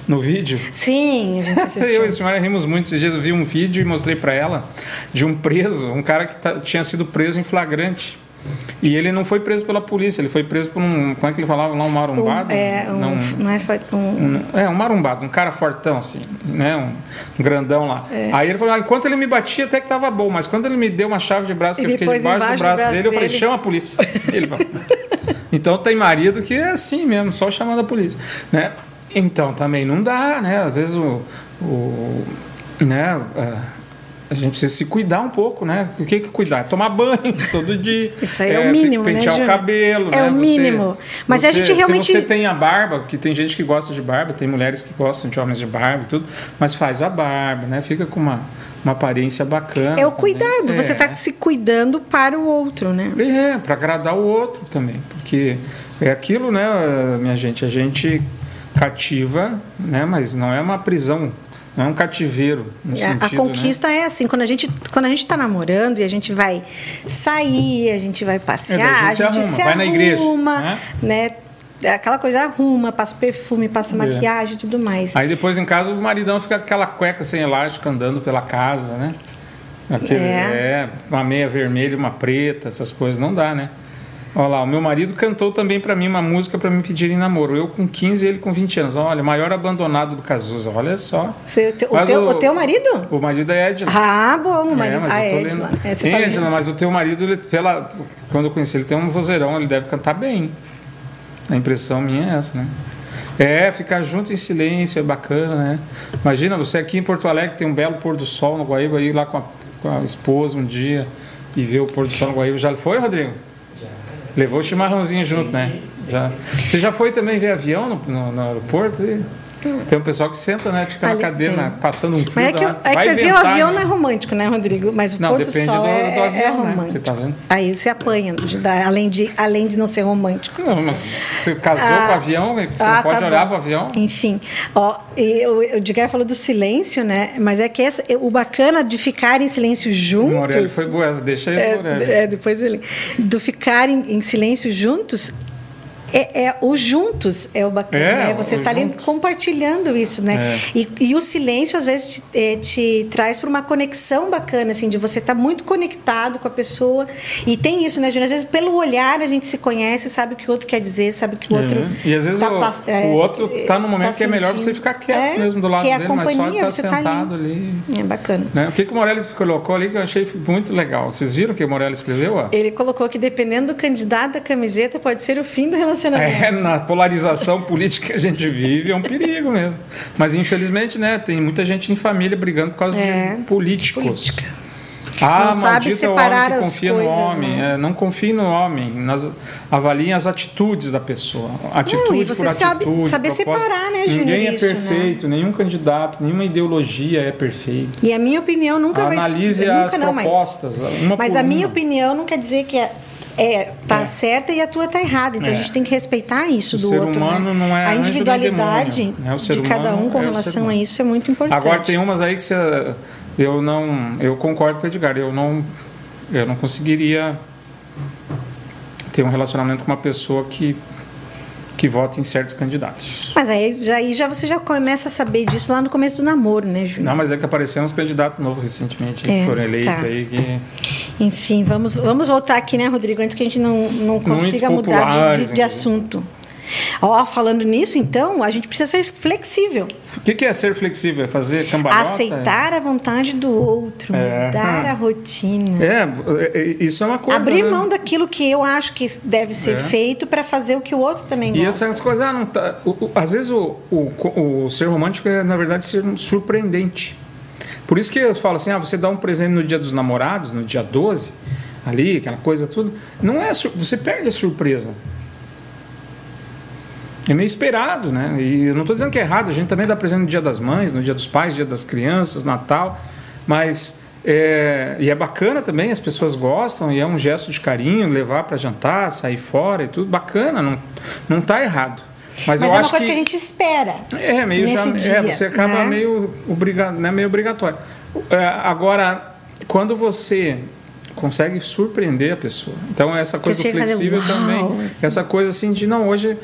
No vídeo. Sim, a gente Eu e assistiu. a senhora rimos muito esses dias. Eu vi um vídeo e mostrei para ela de um preso, um cara que tá- tinha sido preso em flagrante. E ele não foi preso pela polícia, ele foi preso por um. Como é que ele falava lá? Um marumbado? Um, é, um, Não, não é, um, um- é, um marumbado, um cara fortão, assim, né? Um, um grandão lá. É. Aí ele falou: ah, enquanto ele me batia, até que tava bom, mas quando ele me deu uma chave de braço que eu Ele fiquei pôs debaixo do embaixo do braço, braço dele, eu falei: dele. chama a polícia. Ele falou. Então tem marido que é assim mesmo, só chamando a polícia, né? Então também não dá, né? Às vezes o, o né? a- a gente precisa se cuidar um pouco, né? O que que é cuidar? Tomar banho todo dia. Isso aí é o mínimo, né, pentear o Júnior? cabelo, É né? o Você- mínimo. Mas a você- gente realmente- Se você tem a barba, porque tem gente que gosta de barba, tem mulheres que gostam de homens de barba e tudo, mas faz a barba, né? Fica com uma, uma aparência bacana. é o também. cuidado. Você É. está se cuidando para o outro, né? É, para agradar o outro também, porque é aquilo, né, minha gente, a gente cativa, né, mas não é uma prisão, não é um cativeiro no A- sentido, a conquista é assim, quando a gente quando a gente está namorando e a gente vai sair, a gente vai passear, É, a gente se a gente arruma, se vai na igreja, arruma, né? Aquela coisa arruma, passa perfume, passa maquiagem e tudo mais. né? Aí depois em casa o maridão fica com aquela cueca sem elástico andando pela casa, né? Aquele, É. é. uma meia vermelha, uma preta, essas coisas não dá, né? Olha lá, o meu marido cantou também para mim uma música para me pedir em namoro. Eu com 15 e ele com 20 anos. Olha, maior abandonado do Cazuza, olha só. Você, o, teu, o, o, teu, marido? O marido é Edna. Ah, bom, o marido. É, ah, Edna. É, Sim, tá Edna, mas o teu marido, ele, pela, quando eu conheci ele, tem um vozeirão, ele deve cantar bem. A impressão minha é essa, né? É, ficar junto em silêncio é bacana, né? Imagina você aqui em Porto Alegre tem um belo pôr do sol no Guaíba, ir lá com a, com a esposa um dia e ver o pôr do sol no Guaíba. Já foi, Rodrigo? Levou o chimarrãozinho junto, né? Já. Você já foi também ver avião no, no, no aeroporto? E... Tem um pessoal que senta, né? Fica Ali, na cadeira, tem. passando um fio. Mas é que, é que ver o avião né? não é romântico, né, Rodrigo? Mas o não, Sol do, é, do avião, é romântico. Né? Você tá vendo? Aí você apanha, além de, além de não ser romântico. Não, mas você casou ah, com o avião, você ah, não pode tá olhar para o avião. Enfim, ó, o, o Edgar falou do silêncio, né? Mas é que essa, o bacana de ficar em silêncio juntos. O Morelli foi boa, deixa aí, é, Morelli. É, depois ele. Do ficar em, em silêncio juntos é, é, o juntos é o bacana, é, né? Você está ali compartilhando isso, né? É. E, e, o silêncio às vezes te, é, te traz para uma conexão bacana, assim, de você estar tá muito conectado com a pessoa. E tem isso, né, Júnior? Às vezes pelo olhar a gente se conhece, sabe o que o outro quer dizer, sabe o que o outro. É. E às vezes tá, o, o, outro está no momento tá que é melhor você ficar quieto mesmo do lado que dele, mas só estar tá sentado ali. ali. É bacana. Né? O que, que o Morelli colocou ali que eu achei muito legal. Vocês viram o que o Morelli escreveu? Ó? Ele colocou que dependendo do candidato da camiseta pode ser o fim do relacionamento. É, na polarização política que a gente vive é um perigo mesmo. Mas infelizmente, né, tem muita gente em família brigando por causa é, de políticos. Política. Ah, não sabe separar homem que confia coisas, no homem. Né? É, não confie no homem. Nas, avaliem as atitudes da pessoa. Atitude não, e você por sabe, atitude. Saber separar, né, Júnior? Ninguém é isso, perfeito, né? nenhum candidato, nenhuma ideologia é perfeita. E a minha opinião nunca Analise vai ser. Analise as propostas. Mas, mas a minha opinião não quer dizer que é é, tá é. certa e a tua tá errada. Então é. a gente tem que respeitar isso o do ser outro. Né? Humano né? não é a individualidade né? de cada um com é relação a isso é muito importante. Agora tem umas aí que você, eu não, eu concordo com o Edgar, eu não, eu não conseguiria ter um relacionamento com uma pessoa que que vota em certos candidatos. Mas aí já, aí já você já começa a saber disso lá no começo do namoro, né, Júlio? Não, mas é que apareceram uns candidatos novos recentemente é, que foram eleitos tá. aí. Que... Enfim, vamos, vamos voltar aqui, né, Rodrigo, antes que a gente não, não consiga mudar de, de, de assunto. Ó, falando nisso, então, a gente precisa ser flexível. O que, que é ser flexível? É fazer cambalhota? Aceitar a vontade do outro, é. mudar a rotina. É, é, é, isso é uma coisa. Abrir né? mão daquilo que eu acho que deve ser é. feito para fazer o que o outro também gosta. E essas coisas, ah, não tá, o, o, às vezes o, o, o ser romântico é, na verdade, ser surpreendente. Por isso que eu falo assim, ah, você dá um presente no dia dos namorados, no dia 12, ali, aquela coisa tudo, não é, você perde a surpresa é meio esperado, né? E eu não estou dizendo que é errado, a gente também dá presente no Dia das Mães, no Dia dos Pais, Dia das Crianças, Natal, mas é, e é bacana também, as pessoas gostam e é um gesto de carinho levar para jantar, sair fora e tudo, bacana, não não está errado. Mas, Mas eu é uma acho coisa que, que, a gente espera. É meio já, é, dia, é, você acaba né? meio obrigado, né, meio obrigatório. É, agora, quando você consegue surpreender a pessoa. Então essa coisa flexível também, assim. essa coisa assim de não hoje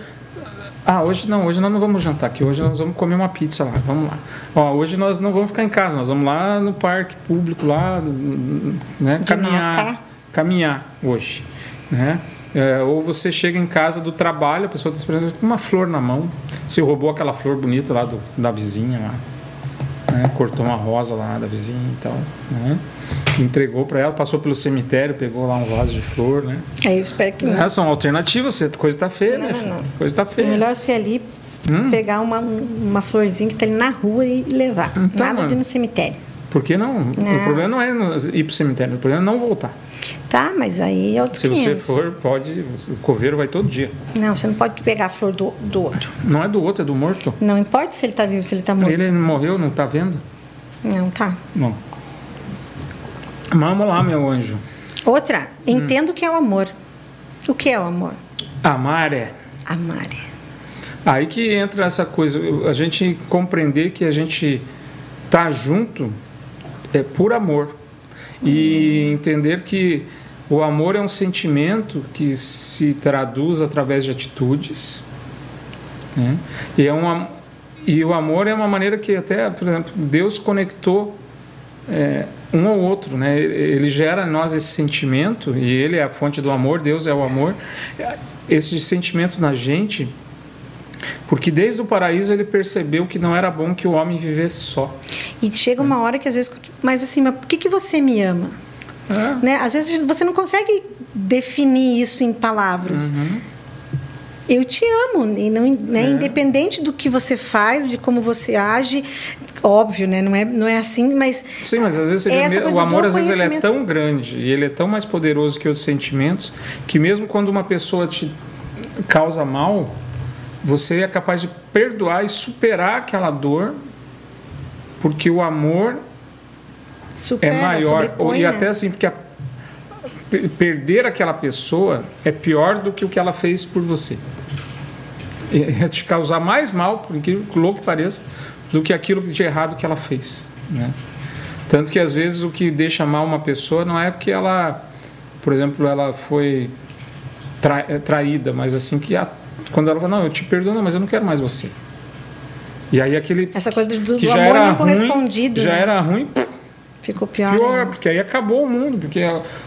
ah, hoje não, hoje nós não vamos jantar aqui, hoje nós vamos comer uma pizza lá, vamos lá. Ó, hoje nós não vamos ficar em casa, nós vamos lá no parque público lá, né, caminhar, caminhar hoje, né? É, ou você chega em casa do trabalho, a pessoa está esperando com uma flor na mão, você roubou aquela flor bonita lá do, da vizinha lá, né? cortou uma rosa lá da vizinha e tal, né? entregou para ela, passou pelo cemitério, pegou lá um vaso de flor, né? É, eu espero que não. É, são alternativas, a coisa está feia, não, né? Não, coisa está feia. É melhor ser ali, hum? pegar uma, uma florzinha que está ali na rua e levar. Então, Nada de ir no cemitério. Por que não? não? O problema não é ir para o cemitério, o problema é não voltar. Tá, mas aí é outro Se 500. você for, pode. O coveiro vai todo dia. Não, você não pode pegar a flor do, do outro. Não é do outro, é do morto. Não importa se ele está vivo, se ele está morto. Ele morreu, não está vendo? Não, tá. Não. Vamos lá, meu anjo. Outra, entendo o que é o amor. O que é o amor? Amar é. Amar é. Aí que entra essa coisa, a gente compreender que a gente tá junto é por amor. E entender que o amor é um sentimento que se traduz através de atitudes. Né? E, é uma, e o amor é uma maneira que até, por exemplo, Deus conectou é, um ao outro, né? Ele gera em nós esse sentimento e ele é a fonte do amor, Deus é o amor. Esse sentimento na gente, porque desde o paraíso ele percebeu que não era bom que o homem vivesse só. E chega uma hora que às vezes, mas assim, mas por que, que você me ama? É. Né? Às vezes você não consegue definir isso em palavras. Uhum. Eu te amo, e não, né? É. independente do que você faz, de como você age, óbvio, né? Não é, não é assim, mas. Sim, mas às vezes é o amor às vezes ele é tão grande e ele é tão mais poderoso que outros sentimentos que mesmo quando uma pessoa te causa mal, você é capaz de perdoar e superar aquela dor, porque o amor Supera, é maior. E até né? assim, porque a, perder aquela pessoa é pior do que o que ela fez por você. É te causar mais mal, por que louco que pareça, do que aquilo de errado que ela fez. Né? Tanto que às vezes o que deixa mal uma pessoa não é porque ela, por exemplo, ela foi traída, mas assim que a quando ela fala, não, eu te perdoo, mas eu não quero mais você. E aí aquele. Essa coisa do, que do já amor era não correspondido. Ruim, já né? era ruim. Ficou pior. Pior, né? porque aí acabou o mundo. Porque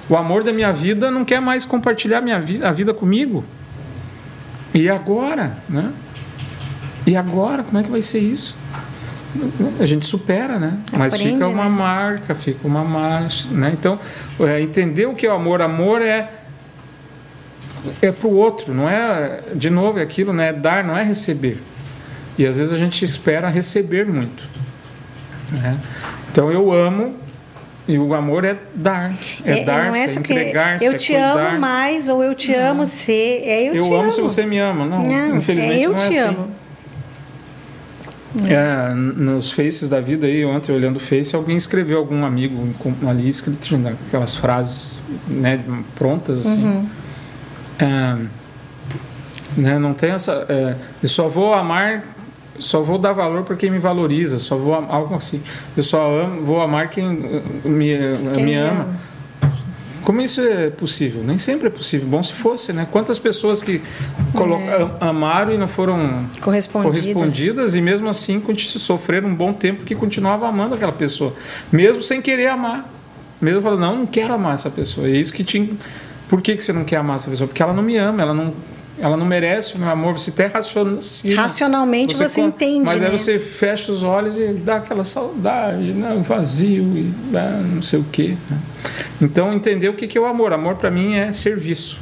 o amor da minha vida não quer mais compartilhar minha vida, a vida comigo. E agora, né? E agora, como é que vai ser isso? A gente supera, né? Aprende, Mas fica uma né? marca, fica uma marcha, né? Então, é, entender o que é o amor. Amor é é para o outro, não é, de novo, é aquilo, né? É dar, não é receber. E às vezes a gente espera receber muito. Né? Então eu amo e o amor é dar, é, é dar, é entregar-se. Eu te é amo mais ou eu te não. amo se é eu, eu te amo. Eu se você me ama, não. não infelizmente é eu não é te assim. amo. É, nos faces da vida aí, ontem olhando o face, alguém escreveu algum amigo ali escrito aquelas frases né, prontas assim. Uhum é, né, não tem essa. É, eu só vou amar, só vou dar valor para quem me valoriza, só vou algo assim. Eu só amo, vou amar quem me, quem me ama. ama. Como isso é possível? Nem sempre é possível. Bom se fosse, né? Quantas pessoas que é. amaram e não foram correspondidas. correspondidas e mesmo assim sofreram um bom tempo que continuavam amando aquela pessoa, mesmo sem querer amar. Mesmo falando, não, não quero amar essa pessoa. É isso que tinha por que, que você não quer amar essa pessoa? Porque ela não me ama, ela não, ela não merece o meu amor. Você até raciocina. Racionalmente você, você entende. Mas né? aí você fecha os olhos e dá aquela saudade, né? o vazio, e dá não sei o quê. Né? Então, entender o que é o amor. Amor para mim é serviço.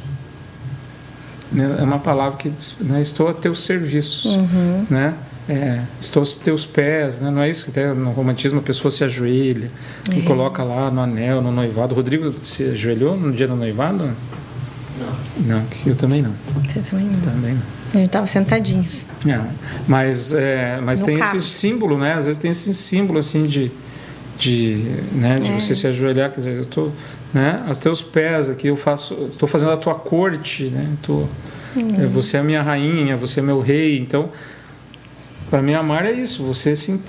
Né? É uma palavra que né? estou a teu serviço. Uhum. Né? É, estou aos teus pés, né? não é isso que até no romantismo a pessoa se ajoelha é. e coloca lá no anel, no noivado. Rodrigo se ajoelhou no dia do noivado? Não. Não, eu também não. Você também não. Também não. A gente estava sentadinhos. É, mas é, mas tem carro. esse símbolo, né? Às vezes tem esse símbolo assim de, de, né, de é. você se ajoelhar, quer dizer, eu estou né, aos teus pés aqui, eu faço, estou fazendo a tua corte, né? Tô, uhum. Você é a minha rainha, você é meu rei, então para mim, amar é isso. Você se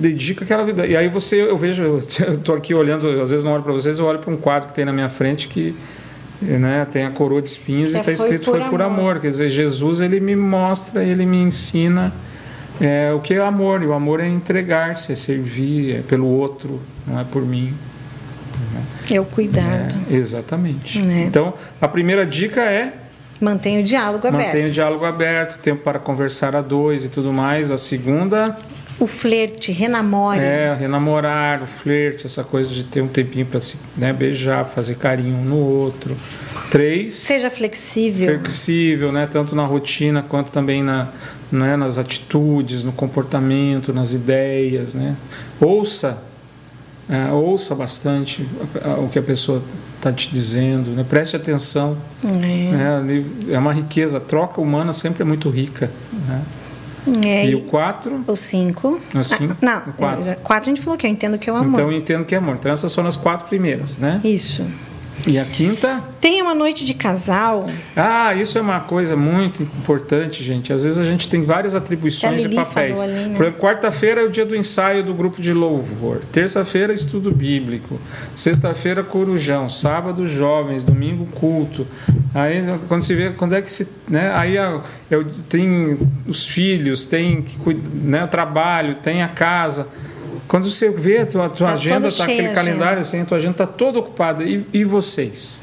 dedica àquela vida. E aí você, eu vejo, eu estou aqui olhando, às vezes não olho para vocês, eu olho para um quadro que tem na minha frente que né, tem a coroa de espinhos e está escrito foi por amor. amor. Quer dizer, Jesus ele me mostra, ele me ensina é, o que é amor. E o amor é entregar-se, é servir, é pelo outro, não é por mim. É o cuidado. É, exatamente. Né? Então, a primeira dica é Mantém o diálogo aberto. Mantém o diálogo aberto, tempo para conversar a dois e tudo mais. A segunda. O flerte, renamore. É, renamorar, o flerte, essa coisa de ter um tempinho para se né, beijar, fazer carinho um no outro. Três. Seja flexível. Flexível, né? Tanto na rotina quanto também na, né, nas atitudes, no comportamento, nas ideias, né? Ouça, é, ouça bastante o que a pessoa está te dizendo, né? preste atenção. É. Né? é uma riqueza, a troca humana sempre é muito rica. Né? É, e o 4? O 5. O 5? Ah, não, 4 a gente falou que eu entendo que é o amor. Então eu entendo que é amor. Então essas foram as quatro primeiras, né? Isso. E a quinta? Tem uma noite de casal. Ah, isso é uma coisa muito importante, gente. Às vezes a gente tem várias atribuições e papéis. Ali, né? Por exemplo, quarta-feira é o dia do ensaio do grupo de louvor. Terça-feira, estudo bíblico. Sexta-feira, corujão. Sábado, jovens. Domingo, culto. Aí, quando se vê, quando é que se. Né? Aí eu, tem os filhos, tem né, o trabalho, tem a casa. Quando você vê a tua, tua Tá agenda, tá aquele a calendário assim, a tua agenda tá toda ocupada. E, e vocês?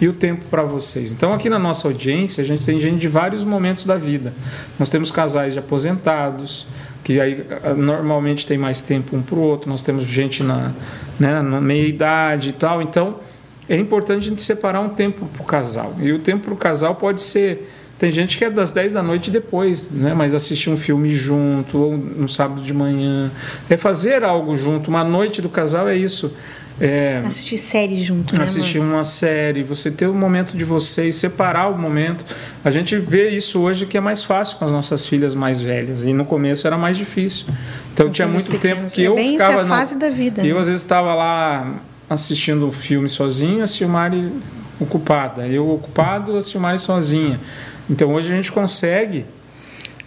E o tempo para vocês? Então, aqui na nossa audiência, a gente tem gente de vários momentos da vida. Nós temos casais de aposentados, que aí ah, normalmente tem mais tempo um para o outro. Nós temos gente na, né, na meia idade e tal. Então, é importante a gente separar um tempo para o casal. E o tempo para o casal pode ser. Tem gente que é das 10 da noite depois, né? mas assistir um filme junto, ou no sábado de manhã. É fazer algo junto. Uma noite do casal é isso. É, Assistir série junto, né, assistir amor? uma série, você ter o momento de vocês, separar o momento. A gente vê isso hoje que é mais fácil com as nossas filhas mais velhas e no começo era mais difícil. Então Com tinha muito tempo que É eu bem isso, ficava é a fase da vida, Eu né? às vezes estava lá assistindo o filme sozinho, a Silmari ocupada, eu ocupado, a Silmari sozinha. Então hoje a gente consegue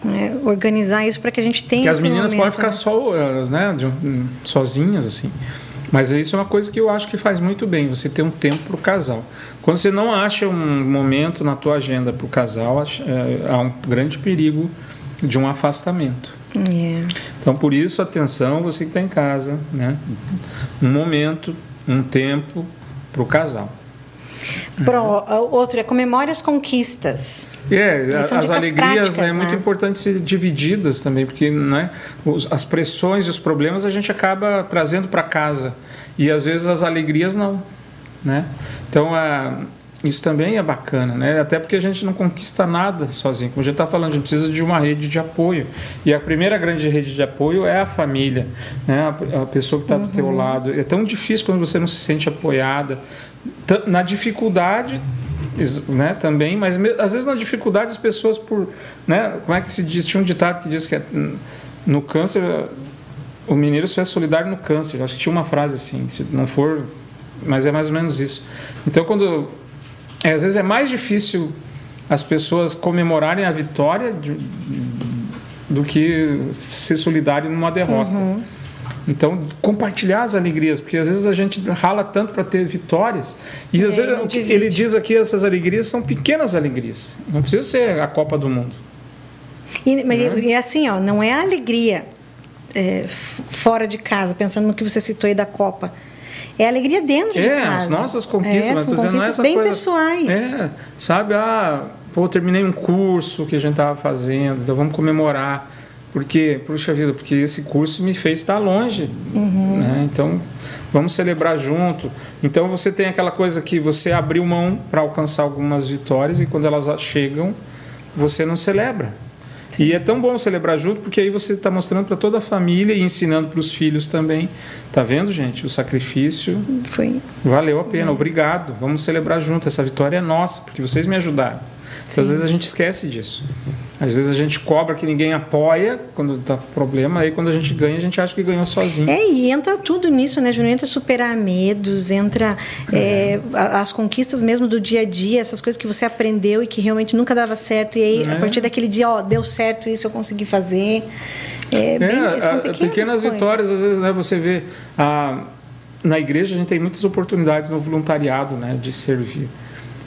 É, organizar isso para que a gente tenha que as meninas momento, podem ficar né? só elas, né, sozinhas assim. Mas isso é uma coisa que eu acho que faz muito bem, você ter um tempo para o casal. Quando você não acha um momento na tua agenda para o casal, é, há um grande perigo de um afastamento. É. Então, por isso, atenção, você que está em casa, né? Um momento, um tempo para o casal. Pro, outro é comemore as conquistas. É, São as alegrias práticas, é muito né? importante ser divididas também, porque né, as pressões e os problemas a gente acaba trazendo para casa e às vezes as alegrias não, né? Então a, isso também é bacana, né? Até porque a gente não conquista nada sozinho. Como a gente está falando, a gente precisa de uma rede de apoio e a primeira grande rede de apoio é a família, né? A, pessoa que está do teu lado. É tão difícil quando você não se sente apoiada na dificuldade né, também, mas às vezes na dificuldade as pessoas por, né, como é que se diz, tinha um ditado que diz que é, no câncer o mineiro só é solidário no câncer, acho que tinha uma frase assim, se não for, mas é mais ou menos isso. Então quando, é, às vezes é mais difícil as pessoas comemorarem a vitória de- do que ser solidário numa derrota. Então, compartilhar as alegrias, porque às vezes a gente rala tanto para ter vitórias, e às É, vezes que divide. ele diz aqui, essas alegrias são pequenas alegrias. Não precisa ser a Copa do Mundo. E, mas Né? e é assim, ó, não é a alegria é, fora de casa, pensando no que você citou aí da Copa. É alegria dentro de É, casa. as nossas conquistas, é, mas são dizendo, conquistas bem coisa- pessoais. É, sabe? Ah, pô, terminei um curso que a gente estava fazendo, então vamos comemorar. Por quê? Puxa vida, porque esse curso me fez estar longe. Uhum. Né? Então, vamos celebrar junto. Então, você tem aquela coisa que você abriu mão para alcançar algumas vitórias e quando elas chegam, você não celebra. E é tão bom celebrar junto porque aí você está mostrando para toda a família e ensinando para os filhos também. Tá vendo, gente? O sacrifício Foi. Valeu a pena, obrigado. Vamos celebrar junto. Essa vitória é nossa, porque vocês me ajudaram. Então, às vezes a gente esquece disso. Às vezes a gente cobra que ninguém apoia quando tá problema, aí quando a gente ganha, a gente acha que ganhou sozinho. É, e entra tudo nisso, né, Júnior? Entra superar medos, entra é, a- as conquistas mesmo do dia a dia, essas coisas que você aprendeu e que realmente nunca dava certo. E aí, a É. partir daquele dia, ó, deu certo isso, eu consegui fazer. É, bem, É, são a- pequenas, pequenas vitórias, às vezes, né, você vê. A, na igreja a gente tem muitas oportunidades no voluntariado né, de servir.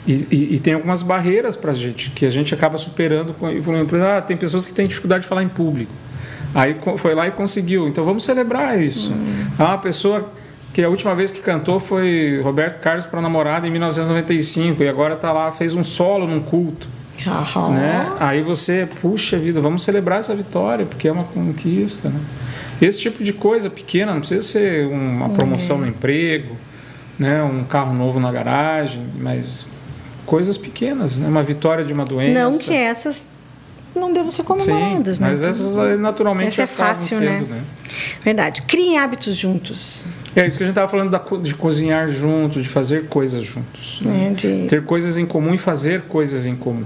E, e- e tem algumas barreiras para a gente, que a gente acaba superando. Com, e falando, ah, tem pessoas que têm dificuldade de falar em público. Aí foi lá e conseguiu. Então vamos celebrar isso. Ah, a pessoa que a última vez que cantou foi Roberto Carlos para namorada em 1995 e agora está lá, fez um solo num culto Aham. né? Aí você, puxa vida, vamos celebrar essa vitória, porque é uma conquista, né? Esse tipo de coisa pequena, não precisa ser uma promoção no emprego, né? Um carro novo na garagem, mas coisas pequenas, né? Uma vitória de uma doença. Não que essas não devam ser Sim, comemoradas, né? mas essas naturalmente Essa é fácil, sendo, né? Verdade. Criem hábitos juntos. É isso que a gente estava falando da de cozinhar junto, de fazer coisas juntos. né? Né? De... Ter coisas em comum e fazer coisas em comum.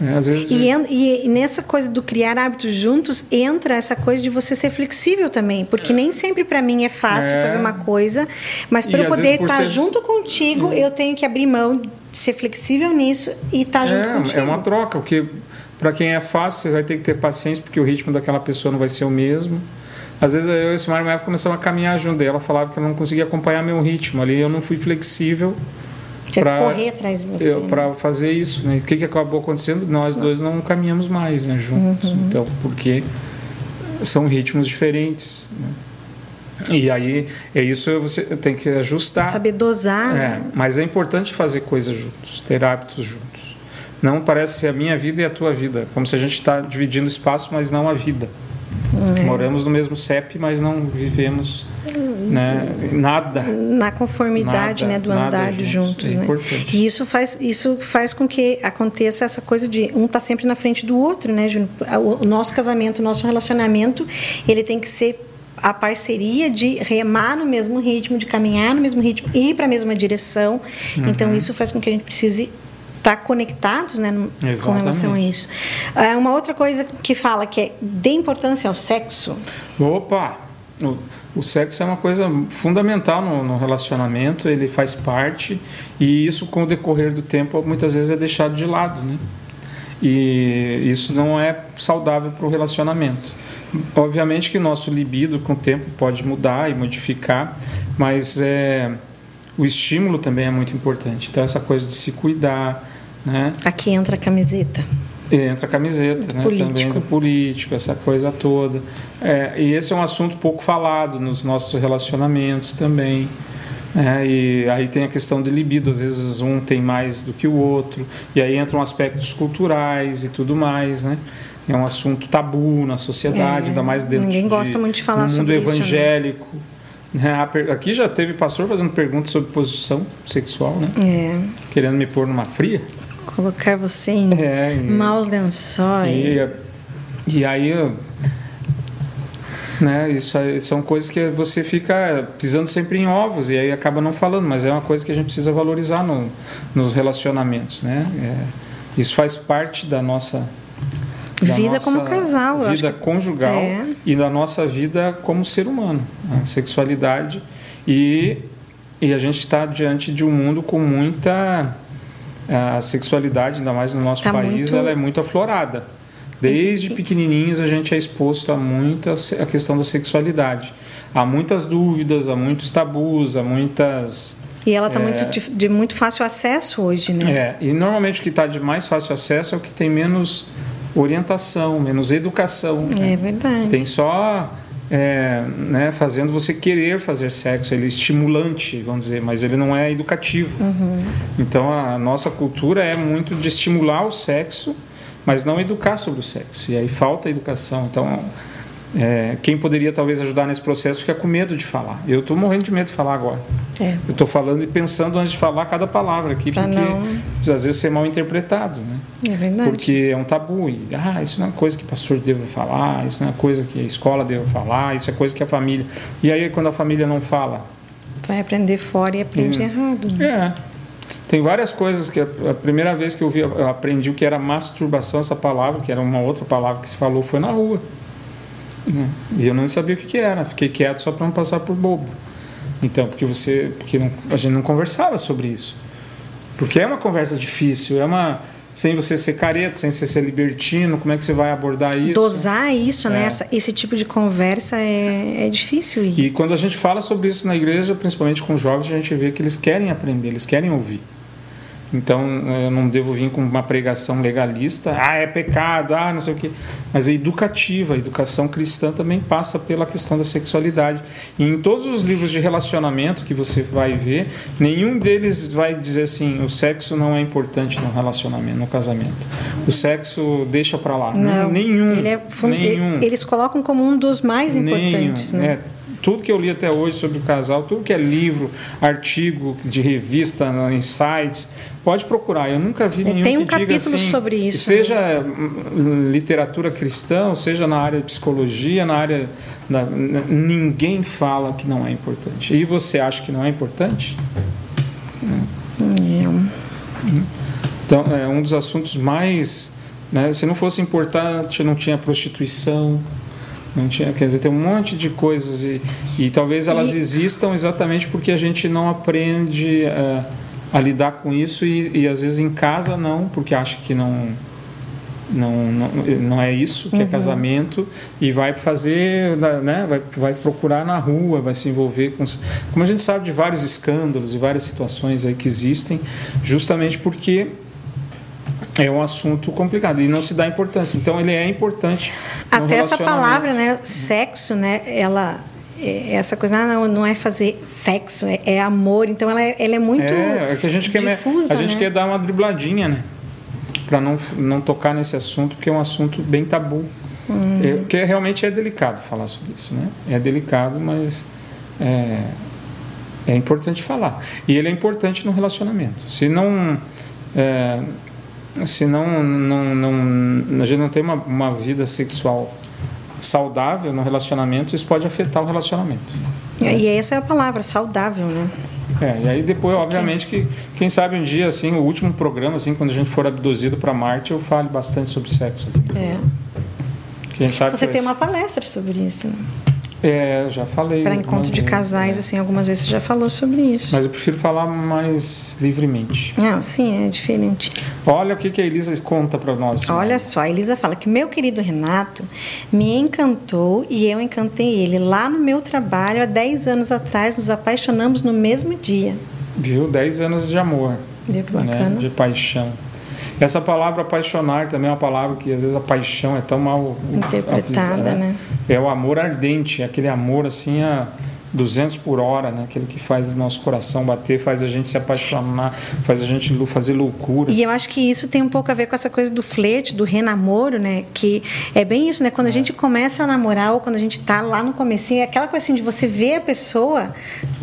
É, às vezes E, en- e nessa coisa do criar hábitos juntos entra essa coisa de você ser flexível também, porque nem sempre para mim é fácil É. fazer uma coisa, mas para eu poder estar ser- junto contigo, eu tenho que abrir mão ser flexível nisso e estar junto é, contigo. é uma troca, porque para quem é fácil, você vai ter que ter paciência, porque o ritmo daquela pessoa não vai ser o mesmo. Às vezes eu e a Simara, na época, começamos a caminhar junto, daí ela falava que eu não conseguia acompanhar meu ritmo, ali eu não fui flexível Tinha pra- correr atrás de você. né? para fazer isso. Né? O que, que acabou acontecendo? Nós dois não caminhamos mais né, juntos. Uhum. Então, porque são ritmos diferentes. Né? E aí, é isso você tem que ajustar. Saber dosar. É, mas é importante fazer coisas juntos, ter hábitos juntos. Não parece ser a minha vida e a tua vida, como se a gente está dividindo espaço, mas não a vida. É. Moramos no mesmo CEP, mas não vivemos né, nada. Na conformidade nada, né, do andar juntos. juntos é né? E isso faz, isso faz com que aconteça essa coisa de um estar tá sempre na frente do outro, né, Júnior? O nosso casamento, o nosso relacionamento, ele tem que ser a parceria de remar no mesmo ritmo, de caminhar no mesmo ritmo, ir para a mesma direção. Uhum. Então, isso faz com que a gente precise estar tá conectados né, com relação a isso. É uma outra coisa que fala que é de importância ao sexo. Opa! O, o sexo é uma coisa fundamental no, no, relacionamento, ele faz parte e isso com o decorrer do tempo muitas vezes é deixado de lado, né? E isso não é saudável para o relacionamento. Obviamente que nosso libido com o tempo pode mudar e modificar, mas é, o estímulo também é muito importante. Então essa coisa de se cuidar, né? Aqui entra a camiseta. Entra a camiseta, né? Político. Também do político, essa coisa toda. É, e esse é um assunto pouco falado nos nossos relacionamentos também. É, e aí tem a questão do libido, às vezes um tem mais do que o outro, e aí entram aspectos culturais e tudo mais, né? É um assunto tabu na sociedade, é, ainda mais dentro ninguém de, gosta muito de falar mundo sobre evangélico. Isso, né? Aqui já teve pastor fazendo perguntas sobre posição sexual, né? É. Querendo me pôr numa fria. Colocar você em é, e, maus lençóis. E, e aí né? Isso são coisas que você fica pisando sempre em ovos e aí acaba não falando, mas é uma coisa que a gente precisa valorizar no, nos relacionamentos, né? É, isso faz parte da nossa vida nossa como casal, vida conjugal é. e da nossa vida como ser humano, a sexualidade e e a gente está diante de um mundo com muita a sexualidade, ainda mais no nosso tá país, muito... ela é muito aflorada. Desde pequenininhos a gente é exposto a muita a questão da sexualidade. Há muitas dúvidas, há muitos tabus, há muitas e ela está é, muito de, de, muito fácil acesso hoje, né? É, e normalmente o que está de mais fácil acesso é o que tem menos orientação, menos educação. É né? verdade. Tem só é, né, fazendo você querer fazer sexo, ele é estimulante, vamos dizer, mas ele não é educativo. Uhum. Então a nossa cultura é muito de estimular o sexo mas não educar sobre o sexo. E aí falta educação. Então, é, quem poderia talvez ajudar nesse processo fica com medo de falar. Eu estou morrendo de medo de falar agora. É. Eu estou falando e pensando antes de falar cada palavra aqui, pra porque não... às vezes ser mal interpretado, né? É verdade. Porque é um tabu. E, ah, isso não é coisa que o pastor deve falar, isso não é coisa que a escola deve falar, isso é coisa que a família. E aí quando a família não fala, vai aprender fora e aprende hum. errado. Né? É. Tem várias coisas que a primeira vez que eu vi, eu aprendi o que era masturbação, essa palavra, que era uma outra palavra que se falou, foi na rua. Né? E eu não sabia o que, era, fiquei quieto só para não passar por bobo. Então, porque você, porque não, a gente não conversava sobre isso. Porque é uma conversa difícil, é uma sem você ser careta, sem você ser libertino, como é que você vai abordar isso? Dosar isso, né? é. né? Essa, esse tipo de conversa é, é difícil. E quando a gente fala sobre isso na igreja, principalmente com jovens, a gente vê que eles querem aprender, eles querem ouvir. Então eu não devo vir com uma pregação legalista, ah, é pecado, ah, não sei o quê. Mas é educativa, a educação cristã também passa pela questão da sexualidade. E em todos os livros de relacionamento que você vai ver, nenhum deles vai dizer assim: o sexo não é importante no relacionamento, no casamento. O sexo deixa para lá. Não, nenhum, ele é nenhum. Eles colocam como um dos mais importantes. Nenhum, né? É, tudo que eu li até hoje sobre o casal, tudo que é livro, artigo de revista, em sites, pode procurar. Eu nunca vi nenhum Tem um que diga capítulo assim, sobre isso. Seja né? literatura cristã, seja na área de psicologia, na área da, ninguém fala que não é importante. E você acha que não é importante? Então, é um dos assuntos mais, né, se não fosse importante, não tinha prostituição, não tinha, quer dizer, tem um monte de coisas e, e talvez elas e... existam exatamente porque a gente não aprende uh, a lidar com isso e, e, às vezes em casa não, porque acha que não não, não, não é isso que é uhum. é casamento e vai fazer, né, vai, vai procurar na rua, vai se envolver com. Como a gente sabe de vários escândalos e várias situações aí que existem, justamente porque é um assunto complicado e não se dá importância. Então ele é importante. Até essa palavra, né, sexo, né, ela é, essa coisa ah, não, não é fazer sexo, é, é amor. Então ela é, ela é muito é, é que a gente difusa, quer a gente né? quer dar uma dribladinha, né? Para não não tocar nesse assunto, porque é um assunto bem tabu. Hum. É, porque realmente é delicado falar sobre isso, né? É delicado, mas é, é importante falar. E ele é importante no relacionamento. Se não é, se não, não, não, a gente não tem uma, uma vida sexual saudável no relacionamento, isso pode afetar o relacionamento. E essa é a palavra, saudável, né? É, e aí depois, obviamente, que quem sabe um dia, assim, o último programa, assim, quando a gente for abduzido para Marte, eu fale bastante sobre sexo. É. Quem sabe Você tem uma palestra sobre isso, né? É, já falei. Para encontro de casais, é. assim, algumas vezes você já falou sobre isso. Mas eu prefiro falar mais livremente. Ah, sim, é diferente. Olha o que, que a Elisa conta para nós. Olha só, a Elisa fala que meu querido Renato me encantou e eu encantei ele. Lá no meu trabalho, há 10 anos atrás, nos apaixonamos no mesmo dia. Viu? 10 anos de amor. Viu que bacana? Né? De paixão. Essa palavra apaixonar também é uma palavra que às vezes a paixão é tão mal interpretada, né? né? É o amor ardente, aquele amor assim a 200 por hora, né? Aquele que faz o nosso coração bater, faz a gente se apaixonar, faz a gente fazer loucura. E eu acho que isso tem um pouco a ver com essa coisa do flerte, do renamoro, né? Que é bem isso, né? Quando a é. gente começa a namorar ou quando a gente tá lá no comecinho, é aquela coisa assim de você ver a pessoa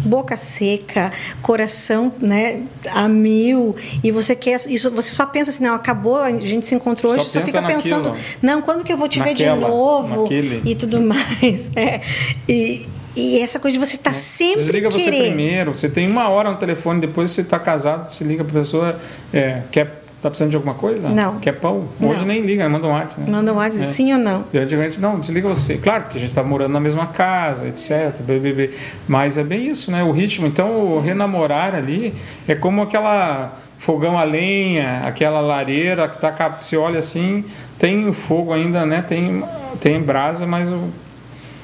boca seca, coração, né, a mil, e você quer isso, você só pensa assim, não, acabou, a gente se encontrou hoje, só, só fica naquilo. pensando, não, quando que eu vou te Naquela, ver de novo naquele. e tudo mais. É. E, e essa coisa de você estar tá sempre Desliga querer. você primeiro. Você tem uma hora no telefone, depois você está casado, se liga para a pessoa, é, quer Tá precisando de alguma coisa? Não. Quer pão? Hoje não. nem liga, manda um WhatsApp, né? Manda um WhatsApp, é. sim ou não? E antigamente, não, desliga você. Claro, porque a gente tá morando na mesma casa, etc. BBB. Mas é bem isso, né? O ritmo. Então, o renamorar ali é como aquela fogão a lenha, aquela lareira que tá. Você olha assim, tem fogo ainda, né? Tem, tem brasa, mas o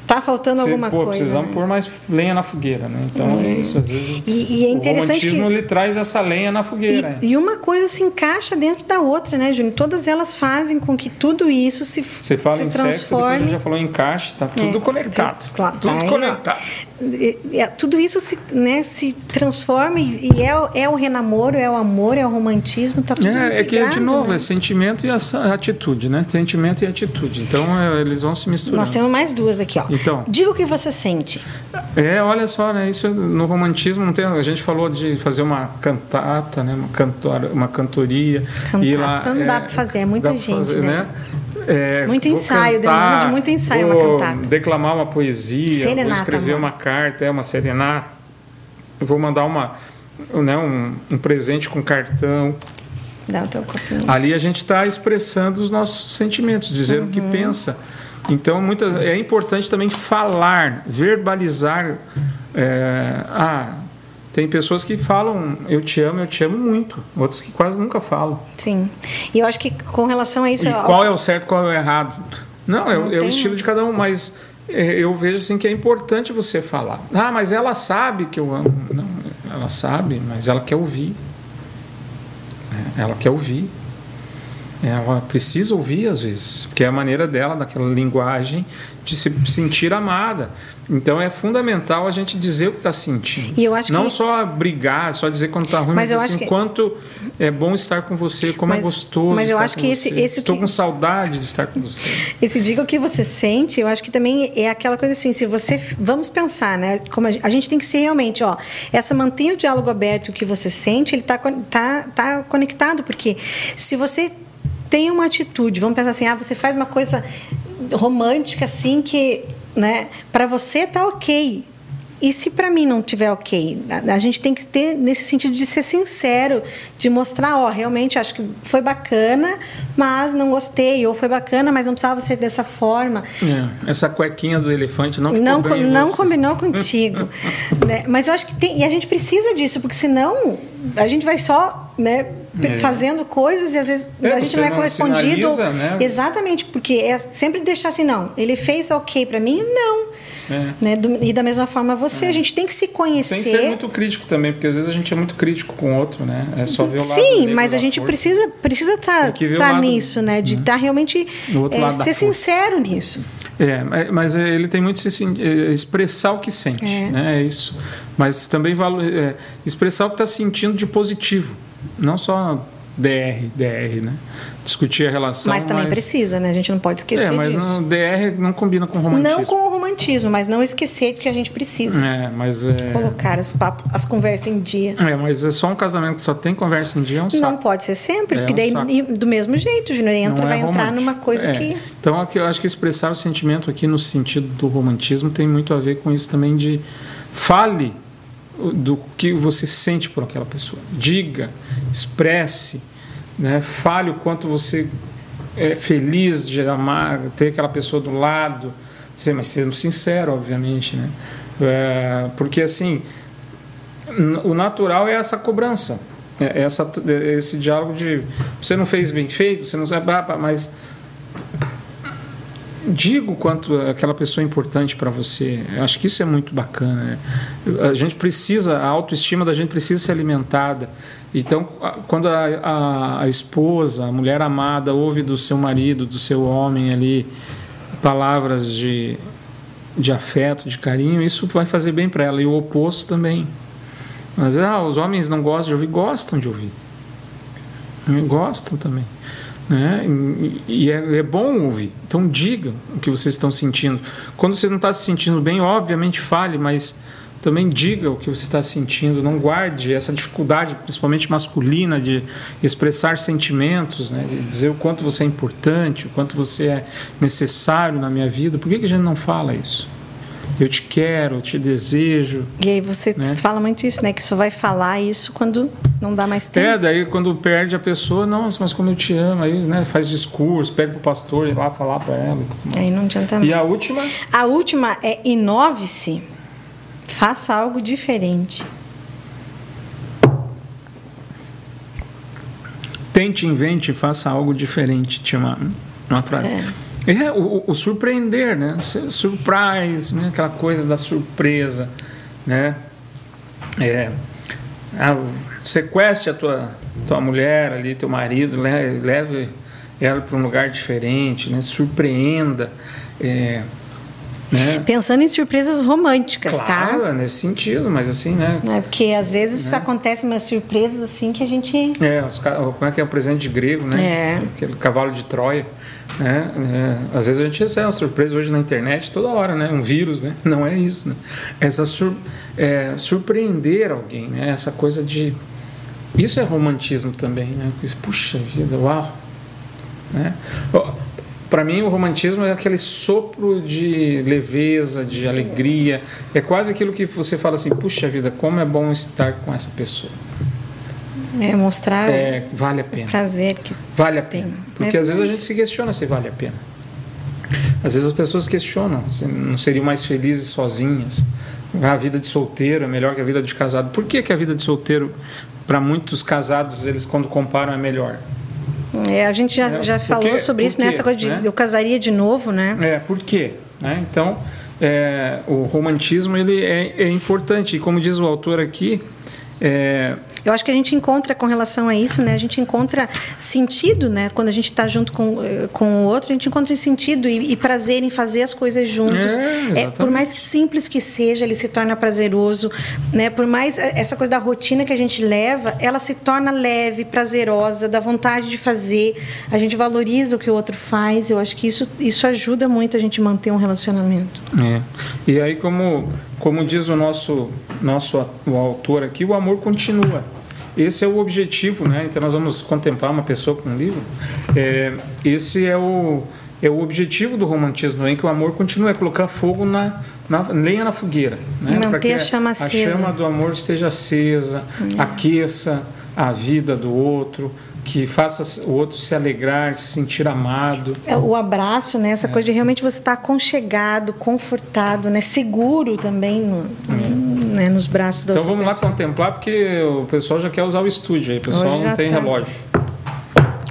Tá faltando Você, alguma pô, coisa. Precisamos né? pôr mais lenha na fogueira, né? Então é, é isso. Às vezes e, e é interessante o romantismo que... ele traz essa lenha na fogueira. E, e, uma coisa se encaixa dentro da outra, né, Júnior? Todas elas fazem com que tudo isso se Você fala se em transforme. sexo, depois a gente já falou em encaixe, tá tudo é, conectado. Claro, tudo tá conectado. É, tudo isso se, né, se transforma e, e é, é, o renamoro, é o amor, é o romantismo, tá tudo É, é que, de novo, né? é sentimento e atitude, né? Sentimento e atitude. Então, é, eles vão se misturar. Nós temos mais duas aqui, ó. Então, Diga o que você sente. É, olha só, né? Isso no romantismo não tem. A gente falou de fazer uma cantata, né? Uma cantora, uma cantoria. Cantata lá, não é, dá para fazer, é muita gente, fazer, né? né? É, muito ensaio, cantar, demanda de muito ensaio uma cantata. Declamar uma poesia, serenata, vou escrever amor. uma carta, é uma serenata. Vou mandar uma, né, um, um presente com cartão. Dá o teu copinho. Ali a gente está expressando os nossos sentimentos, dizer uhum. o que uhum. pensa. Então, muitas, é importante também falar, verbalizar. É, ah, tem pessoas que falam eu te amo, eu te amo muito. Outros que quase nunca falam. Sim. E eu acho que com relação a isso. E qual é o certo, qual é o errado? Não, é, é o estilo de cada um, mas é, eu vejo assim que é importante você falar. Ah, mas ela sabe que eu amo. Não, ela sabe, mas ela quer ouvir. É, ela quer ouvir. Ela precisa ouvir às vezes, porque é a maneira dela, daquela linguagem, de se sentir amada. Então é fundamental a gente dizer o que está sentindo. E eu acho Não que... só brigar, só dizer quando está ruim, mas, mas assim, que... quanto é bom estar com você, como é mas, é gostoso. Mas eu acho que esse, esse Estou que... com saudade de estar com você. Esse diga o que você sente, eu acho que também é aquela coisa assim, se você. Vamos pensar, né? Como a gente tem que ser realmente, ó, essa mantenha o diálogo aberto, o que você sente, ele está tá, tá conectado, porque se você tem uma atitude, vamos pensar assim, ah, você faz uma coisa romântica assim que, né, para você tá OK. E se para mim não tiver ok, a, a, gente tem que ter nesse sentido de ser sincero, de mostrar, ó, realmente acho que foi bacana, mas não gostei, ou foi bacana, mas não precisava ser dessa forma. É, essa cuequinha do elefante não ficou não, bem não combinou contigo, né? Mas eu acho que tem, e a gente precisa disso, porque senão a gente vai só, né, é. fazendo coisas e às vezes é, a gente não é correspondido. Né? Exatamente, porque é sempre deixar assim, não, ele fez ok para mim? Não. É. Né? Do, e da mesma forma você, é. a gente tem que se conhecer. Sem ser muito crítico também, porque às vezes a gente é muito crítico com o outro, né? É só ver o lado Sim, mas a gente força. precisa precisa estar tá, tá nisso, né? De estar né? tá realmente é, ser sincero nisso. É, mas ele tem muito se é, expressar o que sente, é. né? É isso. Mas também é, expressar o que está sentindo de positivo, não só DR, DR, né? Discutir a relação. Mas também mas... precisa, né? A gente não pode esquecer é, mas disso. DR não combina com o romantismo. Não com o romantismo, mas não esquecer de que a gente precisa. É, mas é... Colocar as, papo, as conversas em dia. É, mas é só um casamento que só tem conversa em dia, é um saco. Não pode ser sempre, é porque daí, um do mesmo jeito, Júnior, entra, é vai entrar numa coisa é. que... Então, aqui, eu acho que expressar o sentimento aqui no sentido do romantismo tem muito a ver com isso também de... Fale do que você sente por aquela pessoa. Diga, expresse, né? fale o quanto você é feliz de amar, ter aquela pessoa do lado, mas sendo sincero, obviamente, né? É, porque assim, o natural é essa cobrança, é essa, é esse diálogo de você não fez bem feito, você não sabe, mas digo quanto aquela pessoa é importante para você. Eu acho que isso é muito bacana. Né? A gente precisa, a autoestima da gente precisa ser alimentada. Então, quando a, a, a, esposa, a mulher amada, ouve do seu marido, do seu homem ali, palavras de, de afeto, de carinho, isso vai fazer bem para ela. E o oposto também. Mas ah, os homens não gostam de ouvir, gostam de ouvir. Gostam também. Né? E é, é, bom ouvir. Então diga o que vocês estão sentindo. Quando você não está se sentindo bem, obviamente fale, mas também diga o que você está sentindo. Não guarde essa dificuldade, principalmente masculina, de expressar sentimentos, né? de dizer o quanto você é importante, o quanto você é necessário na minha vida. Por que, que a gente não fala isso? eu te quero, eu te desejo. E aí você né? fala muito isso, né? Que só vai falar isso quando não dá mais tempo. É, daí quando perde a pessoa, nossa, mas como eu te amo, aí né, faz discurso, pede pro pastor ir lá falar para ela. Aí não adianta mais. E a última? A última é inove-se, faça algo diferente. Tente, invente, faça algo diferente, tinha uma, uma frase. É. É, o, o, surpreender, né? Surprise, né? aquela coisa da surpresa, né? É, a, sequestre a tua, tua mulher ali, teu marido, leve ela para um lugar diferente, né? Surpreenda. É, né? Pensando em surpresas românticas, claro, tá? Claro, nesse sentido, mas assim, né? É porque às vezes né? acontece umas surpresas assim que a gente. É, os, como é que é o presente de grego, né? É. Aquele cavalo de Troia. Né? É, às vezes a gente recebe uma surpresa hoje na internet toda hora, né? Um vírus, né? Não é isso, né? Essa sur, é, surpreender alguém, né? Essa coisa de isso é romantismo também, né? Puxa vida, uau, né? Para mim o romantismo é aquele sopro de leveza, de alegria, é quase aquilo que você fala assim, puxa vida, como é bom estar com essa pessoa. É mostrar é, vale a pena. prazer que vale a pena. Tem. Porque é às vezes a gente se questiona se vale a pena. Às vezes as pessoas questionam se não seriam mais felizes sozinhas. A vida de solteiro é melhor que a vida de casado. Por que, que a vida de solteiro, para muitos casados, eles quando comparam é melhor? É, a gente já, é, já falou sobre isso, nessa né? coisa de né? eu casaria de novo, né? É, por quê? Né? Então, é, o romantismo ele é, é importante. E como diz o autor aqui, é, eu acho que a gente encontra com relação a isso, né? A gente encontra sentido, né? Quando a gente está junto com, eh, com o outro, a gente encontra sentido e, e prazer em fazer as coisas juntos. É, é, por mais simples que seja, ele se torna prazeroso, né? Por mais eh, essa coisa da rotina que a gente leva, ela se torna leve, prazerosa, dá vontade de fazer. A gente valoriza o que o outro faz. Eu acho que isso isso ajuda muito a gente manter um relacionamento. É. E aí como como diz o nosso, nosso o autor aqui, o amor continua. Esse é o objetivo, né? Então nós vamos contemplar uma pessoa com um livro. É, esse é o, é o objetivo do romantismo, em que o amor continua a colocar fogo na, na lenha na fogueira, né? Para que a chama, a chama do amor esteja acesa, é. aqueça a vida do outro, que faça o outro se alegrar, se sentir amado. É, o abraço, né? Essa é. coisa de realmente você estar aconchegado, confortado, né? Seguro também no, uhum. né? nos braços da Então vamos pessoa. lá contemplar, porque o pessoal já quer usar o estúdio aí, o pessoal não tem relógio.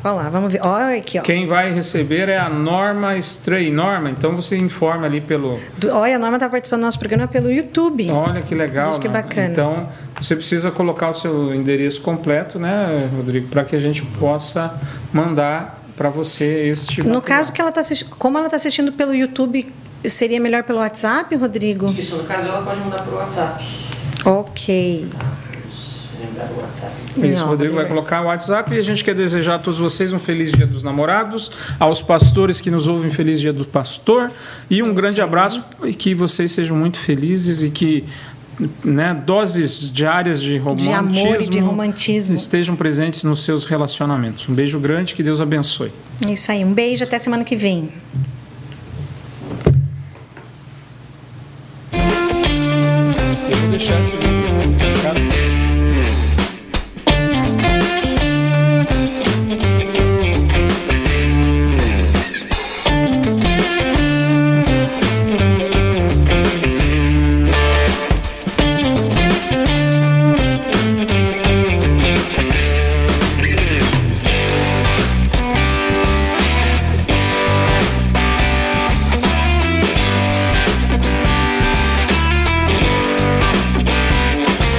Olha lá, vamos ver. Olha aqui, ó. Quem vai receber é a Norma Stray. Norma, então você informa ali pelo. Do- Olha, a Norma está participando do nosso programa pelo YouTube. Olha que legal. Diz que Norma. bacana. Então você precisa colocar o seu endereço completo, né, Rodrigo, para que a gente possa mandar para você este. No material. caso que ela está assistindo, como ela está assistindo pelo YouTube, seria melhor pelo WhatsApp, Rodrigo? Isso, no caso, ela pode mandar por WhatsApp. Ok. O WhatsApp. Isso, Não, o Rodrigo vai colocar o WhatsApp e a gente quer desejar a todos vocês um feliz dia dos namorados, aos pastores que nos ouvem, feliz dia do pastor e um grande abraço e que vocês sejam muito felizes e que né, doses diárias de romantismo, amor e de romantismo. estejam presentes nos seus relacionamentos. Um beijo grande, que Deus abençoe. Isso aí. Um beijo, até semana que vem. Eu vou deixar esse